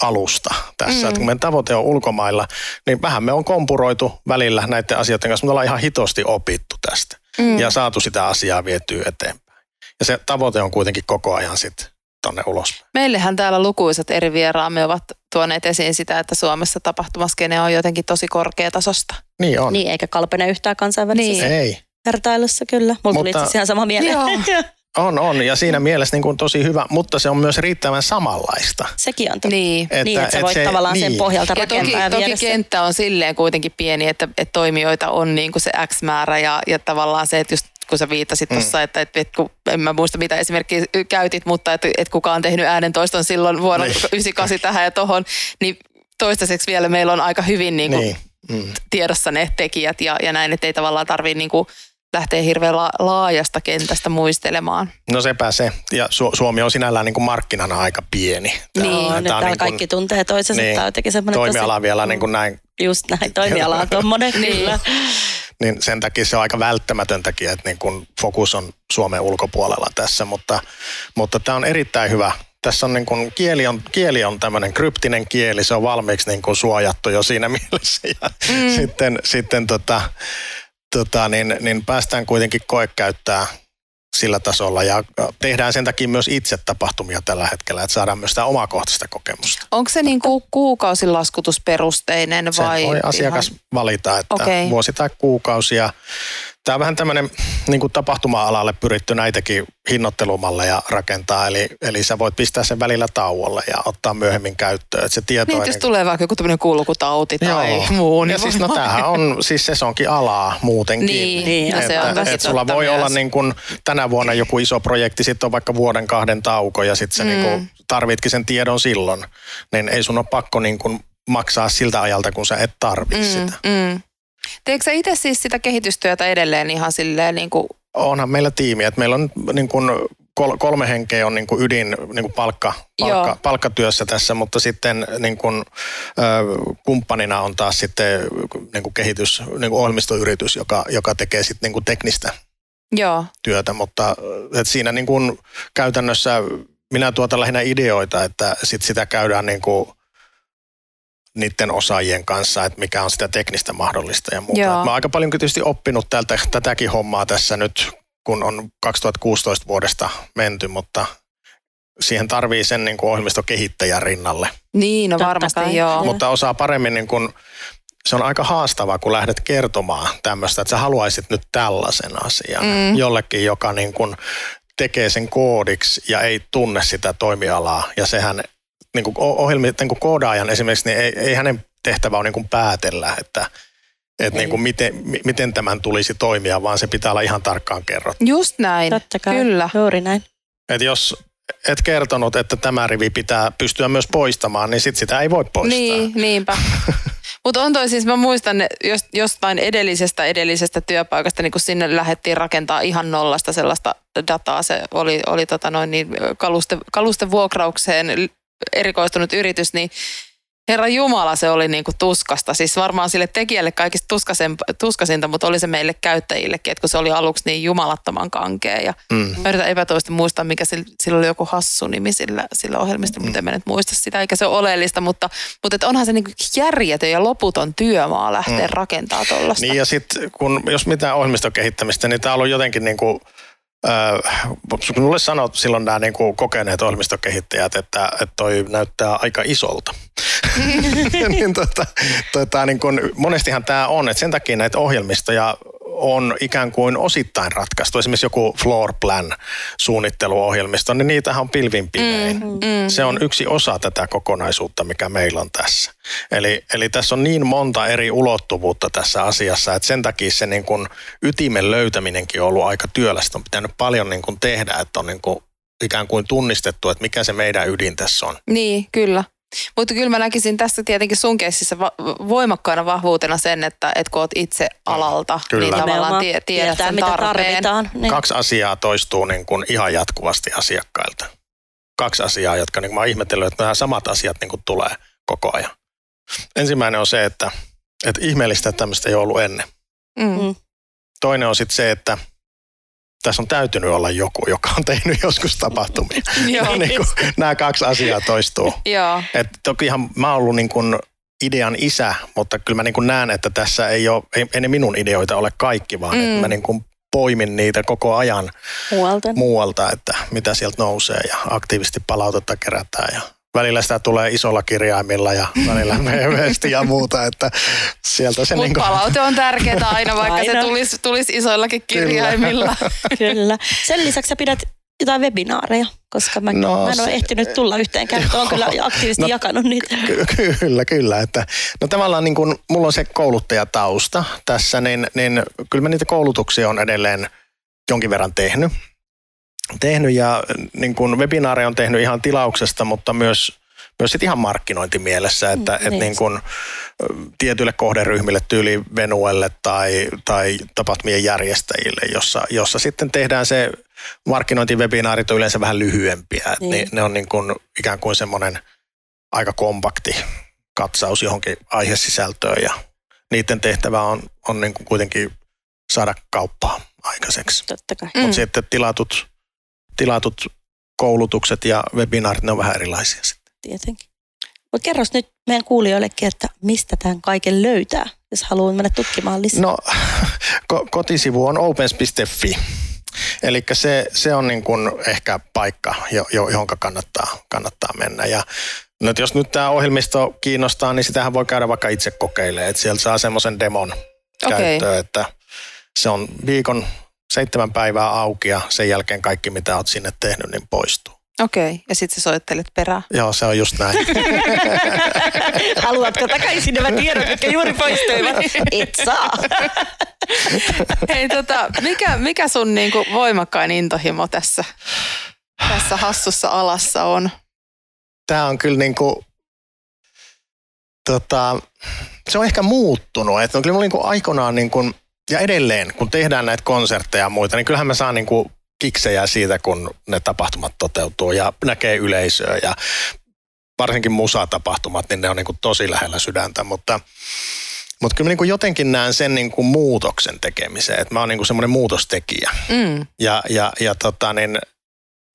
kehitysalusta tässä. Mm. Että kun meidän tavoite on ulkomailla, niin vähän me on kompuroitu välillä näiden asioiden kanssa, mutta ollaan ihan hitosti opittu tästä. Mm. Ja saatu sitä asiaa vietyä eteenpäin. Ja se tavoite on kuitenkin koko ajan sitten tonne ulos. Meillähän täällä lukuisat eri vieraamme ovat tuoneet esiin sitä, että Suomessa tapahtumaskene on jotenkin tosi korkeatasosta. Niin on. Niin, eikä kalpene yhtään kansainvälisessä niin. Ei. vertailussa kyllä. Mulla tuli itse ihan sama mieleen. Joo. On, on. Ja siinä mielessä niin kuin tosi hyvä, mutta se on myös riittävän samanlaista. Sekin on totta. Niin. Että, niin, että sä voit se, tavallaan niin. sen pohjalta ja rakentaa. Toki, toki kenttä on silleen kuitenkin pieni, että, että toimijoita on niin kuin se X määrä ja, ja tavallaan se, että just kun sä viittasit mm. tuossa, että, että, että kun, en mä muista mitä esimerkkiä käytit, mutta että, että kuka on tehnyt äänentoiston silloin vuonna niin. 98 tähän ja tohon, niin toistaiseksi vielä meillä on aika hyvin niin kuin niin. Mm. tiedossa ne tekijät ja, ja näin, että ei tavallaan tarvitse niin kuin lähteä hirveän la- laajasta kentästä muistelemaan. No sepä se. Ja Su- Suomi on sinällään niin kuin markkinana aika pieni. Tää, niin, on, täällä niin kuin, kaikki tuntee toisensa. Niin, tämä on toimiala tosi, vielä niin kuin näin. Just näin, toimiala on tuommoinen niin niin sen takia se on aika välttämätöntäkin, että niin kun fokus on Suomen ulkopuolella tässä, mutta, mutta tämä on erittäin hyvä. Tässä on niin kun, kieli on, kieli on tämmöinen kryptinen kieli, se on valmiiksi niin kun suojattu jo siinä mielessä ja mm. sitten, sitten tota, tota, niin, niin päästään kuitenkin koekäyttää sillä tasolla ja tehdään sen takia myös itse tapahtumia tällä hetkellä, että saadaan myös sitä omakohtaista kokemusta. Onko se niin kuin kuukausilaskutusperusteinen vai? Se voi asiakas ihan... valita, että okay. vuosi tai kuukausi ja Tämä on vähän tämmöinen niin kuin tapahtuma-alalle pyritty näitäkin hinnoittelumalleja rakentaa, eli, eli sä voit pistää sen välillä tauolle ja ottaa myöhemmin käyttöön. Että se tieto niin, jos niin... tulee vaikka joku tämmöinen kulkutauti tai Joo. muu. Niin ja siis no tämähän on siis sesonkin alaa muutenkin. Niin, niin että, se on että sulla voi myös. olla niin kuin tänä vuonna joku iso projekti, sitten on vaikka vuoden kahden tauko ja sitten sä mm. niin kuin tarvitkin sen tiedon silloin, niin ei sun ole pakko niin kuin maksaa siltä ajalta, kun sä et tarvitse mm, sitä. Mm. Teekö sä itse siis sitä kehitystyötä edelleen ihan silleen niin kuin... Onhan meillä tiimi, että meillä on niin kuin kolme henkeä on niin kuin ydin niin kuin palkka, palkka, palkkatyössä tässä, mutta sitten niin kuin, ö, kumppanina on taas sitten niin kuin kehitys, niin kuin ohjelmistoyritys, joka, joka tekee sitten niin kuin teknistä Joo. työtä, mutta että siinä niin kuin käytännössä minä tuotan lähinnä ideoita, että sit sitä käydään niin kuin niiden osaajien kanssa, että mikä on sitä teknistä mahdollista ja muuta. Mä oon aika paljon tietysti oppinut tältä, tätäkin hommaa tässä nyt, kun on 2016 vuodesta menty, mutta siihen tarvii sen niin kuin ohjelmistokehittäjän rinnalle. Niin, no varmasti joo. Mutta osaa paremmin niin kuin, se on aika haastavaa, kun lähdet kertomaan tämmöistä, että sä haluaisit nyt tällaisen asian mm. jollekin, joka niin kuin tekee sen koodiksi ja ei tunne sitä toimialaa. Ja sehän niin kuin ohjelmi, niin kuin koodaajan esimerkiksi, niin ei, ei hänen tehtävä ole niin kuin päätellä, että että niin kuin miten, miten tämän tulisi toimia, vaan se pitää olla ihan tarkkaan kerrottu. Just näin, Totta kai. kyllä. Juuri näin. Et jos et kertonut, että tämä rivi pitää pystyä myös poistamaan, niin sit sitä ei voi poistaa. Niin, niinpä. Mutta on toi siis, mä muistan jostain edellisestä edellisestä työpaikasta, niin kun sinne lähdettiin rakentaa ihan nollasta sellaista dataa. Se oli, oli tota noin niin, kaluste, kalusten vuokraukseen erikoistunut yritys, niin Herra Jumala, se oli niinku tuskasta. Siis varmaan sille tekijälle kaikista tuskasinta, mutta oli se meille käyttäjillekin, että kun se oli aluksi niin jumalattoman kankea. Ja mm. Mä yritän epätoisesti muistaa, mikä sillä, sillä oli joku hassu nimi sillä, sillä ohjelmista, mm. mutta en mä nyt muista sitä, eikä se ole oleellista. Mutta, mutta et onhan se niinku järjetön ja loputon työmaa lähteä mm. rakentaa tuollaista. Niin ja sitten kun jos mitään ohjelmistokehittämistä, niin tämä on jotenkin niin Äh, mulle sanot silloin nämä niin kuin kokeneet ohjelmistokehittäjät, että, että toi näyttää aika isolta. niin tota, tota, niin kuin, monestihan tämä on, että sen takia näitä ohjelmistoja on ikään kuin osittain ratkaistu. Esimerkiksi joku floor plan suunnitteluohjelmisto, niin niitähän on pilvin pimein. Mm, mm. Se on yksi osa tätä kokonaisuutta, mikä meillä on tässä. Eli, eli tässä on niin monta eri ulottuvuutta tässä asiassa, että sen takia se niin kuin ytimen löytäminenkin on ollut aika työlästä. On pitänyt paljon niin kuin tehdä, että on niin kuin ikään kuin tunnistettu, että mikä se meidän ydin tässä on. Niin, kyllä. Mutta kyllä mä näkisin tässä tietenkin sun keississä va- voimakkaana vahvuutena sen, että et kun oot itse alalta, kyllä. niin tavallaan tie, tiedät sen mitä tarpeen. Tarvitaan, niin. Kaksi asiaa toistuu niin kuin ihan jatkuvasti asiakkailta. Kaksi asiaa, jotka niin mä oon ihmetellyt, että nämä samat asiat niin kuin tulee koko ajan. Ensimmäinen on se, että, että ihmeellistä, että tämmöistä ei ollut ennen. Mm. mm. Toinen on sitten se, että – tässä on täytynyt olla joku, joka on tehnyt joskus tapahtumia. niin kuin, nämä kaksi asiaa toistuu. Joo. Et tokihan mä oon ollut niin kuin idean isä, mutta kyllä mä niin kuin näen, että tässä ei, ole, ei, ei ne minun ideoita ole kaikki, vaan mm. että mä niin kuin poimin niitä koko ajan muualta. muualta, että mitä sieltä nousee ja aktiivisesti palautetta kerätään ja välillä sitä tulee isolla kirjaimilla ja välillä mehevästi ja muuta, että sieltä se niin kuin... palaute on tärkeää aina, vaikka aina. se tulisi, tulisi isoillakin kirjaimilla. Kyllä. Kyllä. Sen lisäksi sä pidät jotain webinaareja, koska mä, no, mä en ole se, ehtinyt tulla yhteenkään, mutta olen kyllä aktiivisesti no, jakanut niitä. Ky- kyllä, kyllä. Että, no tavallaan niin kuin, mulla on se kouluttajatausta tässä, niin, niin kyllä mä niitä koulutuksia on edelleen jonkin verran tehnyt tehnyt ja niin kuin webinaareja on tehnyt ihan tilauksesta, mutta myös myös sit ihan markkinointimielessä, että mm, et niin. niin kun, tietyille kohderyhmille, tyyli Venuelle tai, tai tapahtumien järjestäjille, jossa, jossa sitten tehdään se markkinointiwebinaarit on yleensä vähän lyhyempiä. Niin. Ne, ne on niin kun, ikään kuin semmoinen aika kompakti katsaus johonkin aihesisältöön ja niiden tehtävä on, on niin kuin kuitenkin saada kauppaa aikaiseksi. Totta kai. Mutta mm. sitten tilatut tilatut koulutukset ja webinaarit, ne on vähän erilaisia sitten. Tietenkin. Mutta kerros nyt meidän kuulijoillekin, että mistä tämän kaiken löytää, jos haluaa mennä tutkimaan lisää. No, ko- kotisivu on opens.fi. Eli se, se on niin kuin ehkä paikka, johon kannattaa, kannattaa mennä. Ja no, jos nyt tämä ohjelmisto kiinnostaa, niin sitähän voi käydä vaikka itse kokeilemaan. Että sieltä saa semmoisen demon okay. käyttöön, että se on viikon seitsemän päivää auki ja sen jälkeen kaikki, mitä olet sinne tehnyt, niin poistuu. Okei, okay. ja sitten sä soittelet perään. Joo, se on just näin. Haluatko takaisin nämä tiedot, jotka juuri poistuivat? Et saa. Hei, tota, mikä, mikä sun niinku voimakkain intohimo tässä, tässä hassussa alassa on? Tämä on kyllä niinku, tota, se on ehkä muuttunut. Että kyllä niinku aikoinaan niinku, ja edelleen, kun tehdään näitä konsertteja ja muita, niin kyllähän mä saan niin kuin kiksejä siitä, kun ne tapahtumat toteutuu ja näkee yleisöä ja varsinkin musatapahtumat, niin ne on niin kuin tosi lähellä sydäntä, mutta mutta kyllä mä niin kuin jotenkin näen sen niin kuin muutoksen tekemiseen, että mä oon niin kuin semmoinen muutostekijä. Mm. Ja, ja, ja tota niin,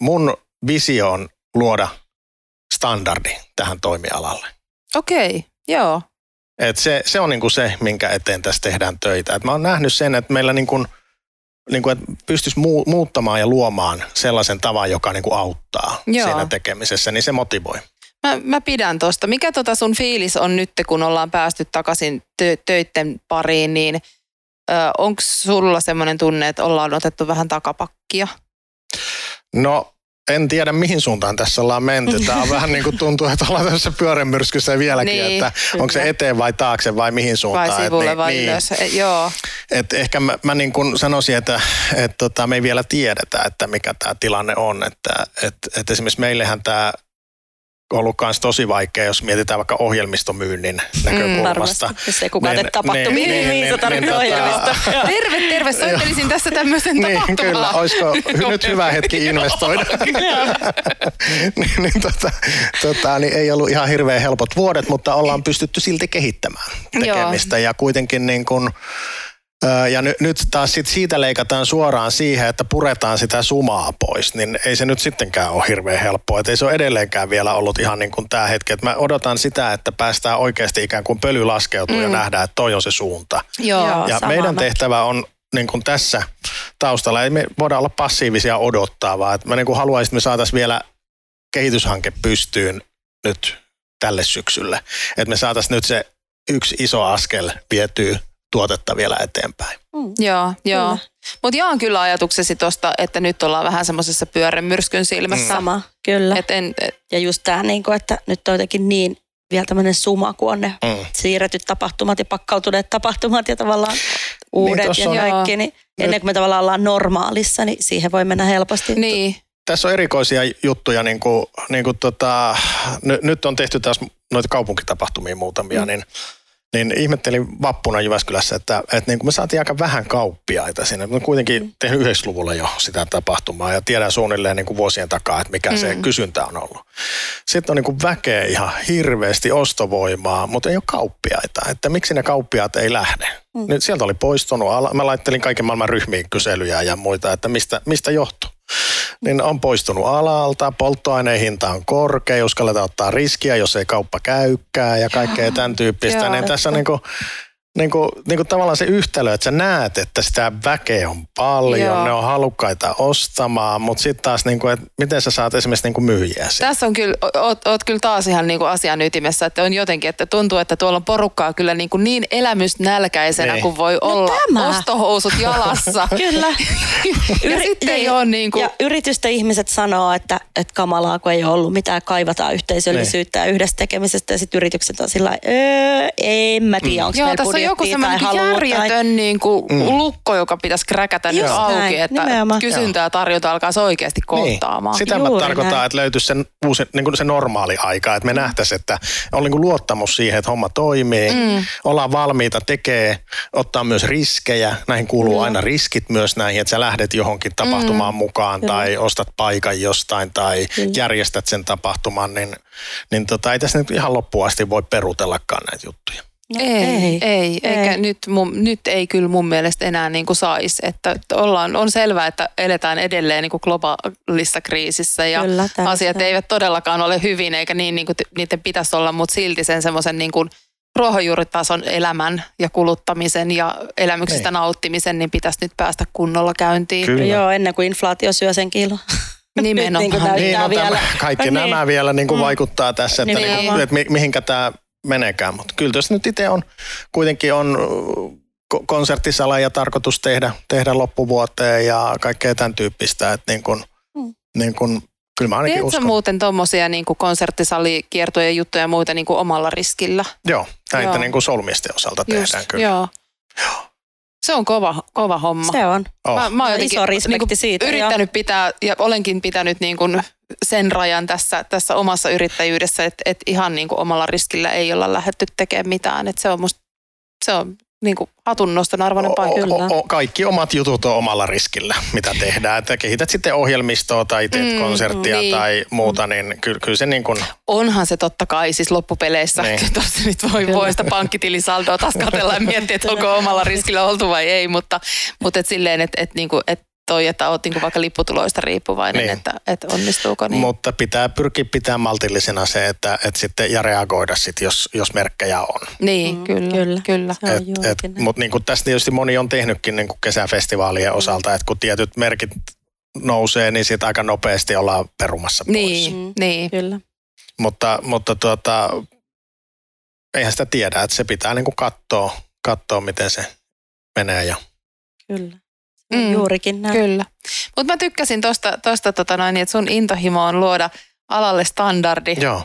mun visio on luoda standardi tähän toimialalle. Okei, okay, joo. Et se, se on niinku se, minkä eteen tässä tehdään töitä. Et mä oon nähnyt sen, että meillä niinku, niinku, et pystyisi muu, muuttamaan ja luomaan sellaisen tavan, joka niinku auttaa Joo. siinä tekemisessä, niin se motivoi. Mä, mä pidän tuosta. Mikä tota sun fiilis on nyt, kun ollaan päästy takaisin tö, töitten pariin, niin onko sulla semmoinen tunne, että ollaan otettu vähän takapakkia? No en tiedä mihin suuntaan tässä ollaan menty. Tämä on vähän niin kuin tuntuu, että ollaan tässä pyörämyrskyssä vieläkin, niin, että kyllä. onko se eteen vai taakse vai mihin suuntaan. Vai sivulle niin, vai niin, ylös, e, joo. Et ehkä mä, mä niin kuin sanoisin, että et tota, me ei vielä tiedetä, että mikä tämä tilanne on. Että et, et esimerkiksi meillehän tämä ollut myös tosi vaikea, jos mietitään vaikka ohjelmistomyynnin näkökulmasta. Mm, jos ei kukaan niin, tapahtumia, niin, niin, niin, niin, niin, niin ohjelmisto. terve, terve, soittelisin tässä tämmöisen niin, tapahtumaa. Kyllä, olisiko nyt hyvä hetki investoida. niin, niin, tota, tota, niin ei ollut ihan hirveän helpot vuodet, mutta ollaan pystytty silti kehittämään tekemistä Joo. ja kuitenkin niin kuin, ja ny, nyt taas sit siitä leikataan suoraan siihen, että puretaan sitä sumaa pois, niin ei se nyt sittenkään ole hirveän helppoa. Että ei se ole edelleenkään vielä ollut ihan niin kuin tämä hetki. Että mä odotan sitä, että päästään oikeasti ikään kuin pöly laskeutuu mm. ja nähdään, että toi on se suunta. Joo, ja meidän tehtävä on niin kuin tässä taustalla, ei me voida olla passiivisia odottaa, vaan että mä niin kuin haluaisin, että me saataisiin vielä kehityshanke pystyyn nyt tälle syksylle. Että me saataisiin nyt se yksi iso askel vietyä tuotetta vielä eteenpäin. Mm. Joo, joo. Mutta jaan kyllä ajatuksesi tuosta, että nyt ollaan vähän semmoisessa pyörämyrskyn silmässä. Mm. Sama, kyllä. Et en, et... Ja just tämä, niinku, että nyt on jotenkin niin vielä tämmöinen suma, kun on ne mm. siirretyt tapahtumat ja pakkautuneet tapahtumat ja tavallaan uudet niin, ja kaikki. Niin ennen kuin me tavallaan ollaan normaalissa, niin siihen voi mennä helposti. Niin. Tässä on erikoisia juttuja, niin kuin, niin kuin tota, n- nyt on tehty taas noita kaupunkitapahtumia muutamia, mm. niin – niin ihmettelin vappuna Jyväskylässä, että, että niin kuin me saatiin aika vähän kauppiaita sinne. Me kuitenkin mm. tehnyt 90-luvulla jo sitä tapahtumaa ja tiedän suunnilleen niin kuin vuosien takaa, että mikä mm. se kysyntä on ollut. Sitten on niin kuin väkeä ihan hirveästi ostovoimaa, mutta ei ole kauppiaita. Että miksi ne kauppiaat ei lähde? Mm. Nyt sieltä oli poistunut. Mä laittelin kaiken maailman ryhmiin kyselyjä ja muita, että mistä, mistä johtuu niin on poistunut alalta, polttoaineen hinta on korkea, uskalletaan ottaa riskiä, jos ei kauppa käykää ja kaikkea tämän tyyppistä. Joo, niin tässä niin kuin, niin kuin, niin kuin tavallaan se yhtälö, että sä näet, että sitä väkeä on paljon, Joo. ne on halukkaita ostamaan, mutta sitten taas, niin kuin, että miten sä saat esimerkiksi niin kuin myyjiä siitä? Tässä on kyllä, oot, oot kyllä taas ihan niin kuin asian ytimessä, että on jotenkin, että tuntuu, että tuolla on porukkaa kyllä niin, kuin niin elämysnälkäisenä niin. kuin voi no olla tämä. ostohousut jalassa. kyllä. ja Yri- sitten ei ole niin kuin... Ja yritysten ihmiset sanoo, että, että kamalaa, kun ei ole ollut mitään, kaivataan yhteisöllisyyttä niin. ja yhdessä tekemisestä ja sitten yritykset on sillä öö, en mä tiedä, mm. onko meillä on joku semmoinen järjetön tai... niin kuin mm. lukko, joka pitäisi kräkätä nyt auki, näin, että nimenomaan. kysyntä ja tarjota alkaa oikeasti niin. kohtaamaan. Niin. Sitä Juuri mä tarkoitan, näin. että löytyisi sen uusi, niin kuin se normaali aika, että me mm. nähtäisiin, että on niin kuin luottamus siihen, että homma toimii, mm. ollaan valmiita tekee, ottaa myös riskejä, näihin kuuluu mm. aina riskit myös näihin, että sä lähdet johonkin tapahtumaan mm. mukaan Kyllä. tai ostat paikan jostain tai Kyllä. järjestät sen tapahtuman, niin, niin tota, ei tässä nyt ihan loppuun asti voi perutellakaan näitä juttuja. No, ei, ei, ei, eikä Nyt, mun, nyt ei kyllä mun mielestä enää niin kuin saisi. Että ollaan, on selvää, että eletään edelleen niin kuin globaalissa kriisissä ja kyllä, asiat eivät todellakaan ole hyvin eikä niin, niin kuin niiden pitäisi olla, mutta silti sen semmoisen niin kuin ruohonjuuritason elämän ja kuluttamisen ja elämyksistä ei. nauttimisen, niin pitäisi nyt päästä kunnolla käyntiin. Kyllä. Joo, ennen kuin inflaatio syö sen kilo. Nimenomaan. niin, niin no, vielä. kaikki niin. nämä vielä niin kuin mm. vaikuttaa tässä, että, niin. Niin kuin, että mihinkä tämä menekään. Mutta kyllä jos nyt itse on, kuitenkin on konserttisala ja tarkoitus tehdä, tehdä loppuvuoteen ja kaikkea tämän tyyppistä, että niin kun, mm. niin kun, kyllä mä ainakin uskon. muuten tuommoisia niin konserttisalikiertoja, juttuja ja muita niin kuin omalla riskillä? Joo, näitä joo. niin kuin solmisten osalta Just, tehdään kyllä. Joo. joo. Se on kova, kova homma. Se on. Oh. Mä, mä oon Iso respekti niin siitä. Yrittänyt jo. pitää ja olenkin pitänyt niin kuin sen rajan tässä, tässä omassa yrittäjyydessä, että, että ihan niin kuin omalla riskillä ei olla lähdetty tekemään mitään. Että se on musta, se on niin kuin hatunnoston arvoinen paikka. O, o, kaikki omat jutut on omalla riskillä, mitä tehdään. Että kehität sitten ohjelmistoa tai teet mm, konserttia niin. tai muuta, niin kyllä, kyllä se niin kuin... Onhan se totta kai siis loppupeleissä. Niin. Tuossa nyt voi, voi sitä pankkitilisaldoa taas katella ja miettiä, että onko omalla riskillä oltu vai ei, mutta, mutta et silleen, että et, niinku, et toi, että olet niin vaikka lipputuloista riippuvainen, niin. että, että onnistuuko niin. Mutta pitää pyrkiä pitää maltillisena se, että, että sitten ja reagoida sit, jos, jos merkkejä on. Niin, mm, kyllä. kyllä. kyllä. Mutta niin kuin tässä tietysti moni on tehnytkin niin kuin kesäfestivaalien mm. osalta, että kun tietyt merkit nousee, niin sitten aika nopeasti ollaan perumassa pois. Niin, mm. niin. kyllä. Mutta, mutta tuota, eihän sitä tiedä, että se pitää niin kuin katsoa, katsoa, miten se menee. Ja... Kyllä. Mm, juurikin näin. Kyllä. Mutta mä tykkäsin tuosta, tosta, tota noin, että sun intohimo on luoda alalle standardi. Joo.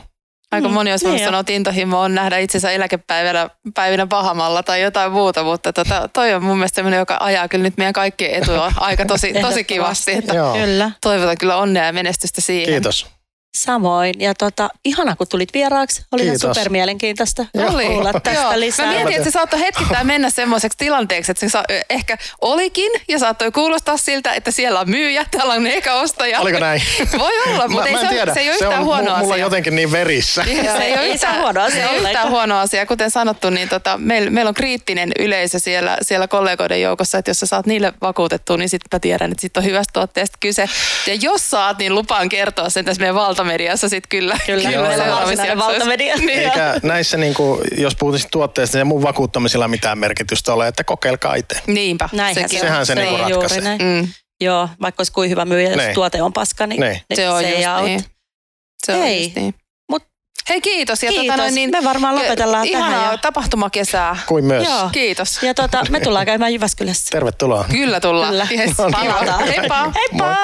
Aika Mm, moni niin sanoa, että intohimo on nähdä itsensä eläkepäivänä päivinä pahamalla tai jotain muuta, mutta tota, toi on mun mielestä sellainen, joka ajaa kyllä nyt meidän kaikkien etua aika tosi, tosi kivasti. Että Joo. Kyllä. toivotan kyllä onnea ja menestystä siihen. Kiitos. Samoin. Ja tota, ihana, kun tulit vieraaksi. Oli Kiitos. super mielenkiintoista Oli. kuulla tästä Joo. lisää. Mä mietin, että se saattoi hetkittäin mennä semmoiseksi tilanteeksi, että se sa- ehkä olikin ja saattoi kuulostaa siltä, että siellä on myyjä, täällä on eka ostaja. Oliko näin? Voi olla, mutta mä, ei mä se, tiedä. se ei ole se yhtään on huono mu- asia. Mulla on jotenkin niin verissä. Se ei ole yhtään, huono asia se ei yhtään huono asia. Kuten sanottu, niin tota, meillä, meillä on kriittinen yleisö siellä, siellä kollegoiden joukossa, että jos sä saat niille vakuutettua, niin sitten mä tiedän, että sit on hyvästä tuotteesta kyse. Ja jos saat, niin lupaan kertoa sen tässä meidän valtamediassa sitten kyllä. Kyllä, Joo, meillä on varsinainen valtamedia. Niin. Eikä näissä, niin kuin, jos puhutaan tuotteesta, niin mun vakuuttamisella mitään merkitystä ole, että kokeilkaa itse. Niinpä. Näinhän sekin se on. Sehän se niinku on ratkaisee. Mm, Joo, vaikka olisi kuin hyvä myyjä, jos Niin. tuote on paska, niin, Niin. niin se on se ei just niin. Se on Hei, just niin. mut Hei kiitos. Ja Kiitos. Tota noin, niin, Me varmaan lopetellaan ihanaa tähän ja- tapahtumakesää. Kuin myös. Joo. Kiitos. Ja tota, me tullaan käymään Jyväskylässä. Tervetuloa. Kyllä tullaan. Kyllä. Yes, No niin. Palataan. Heippa. Heippa!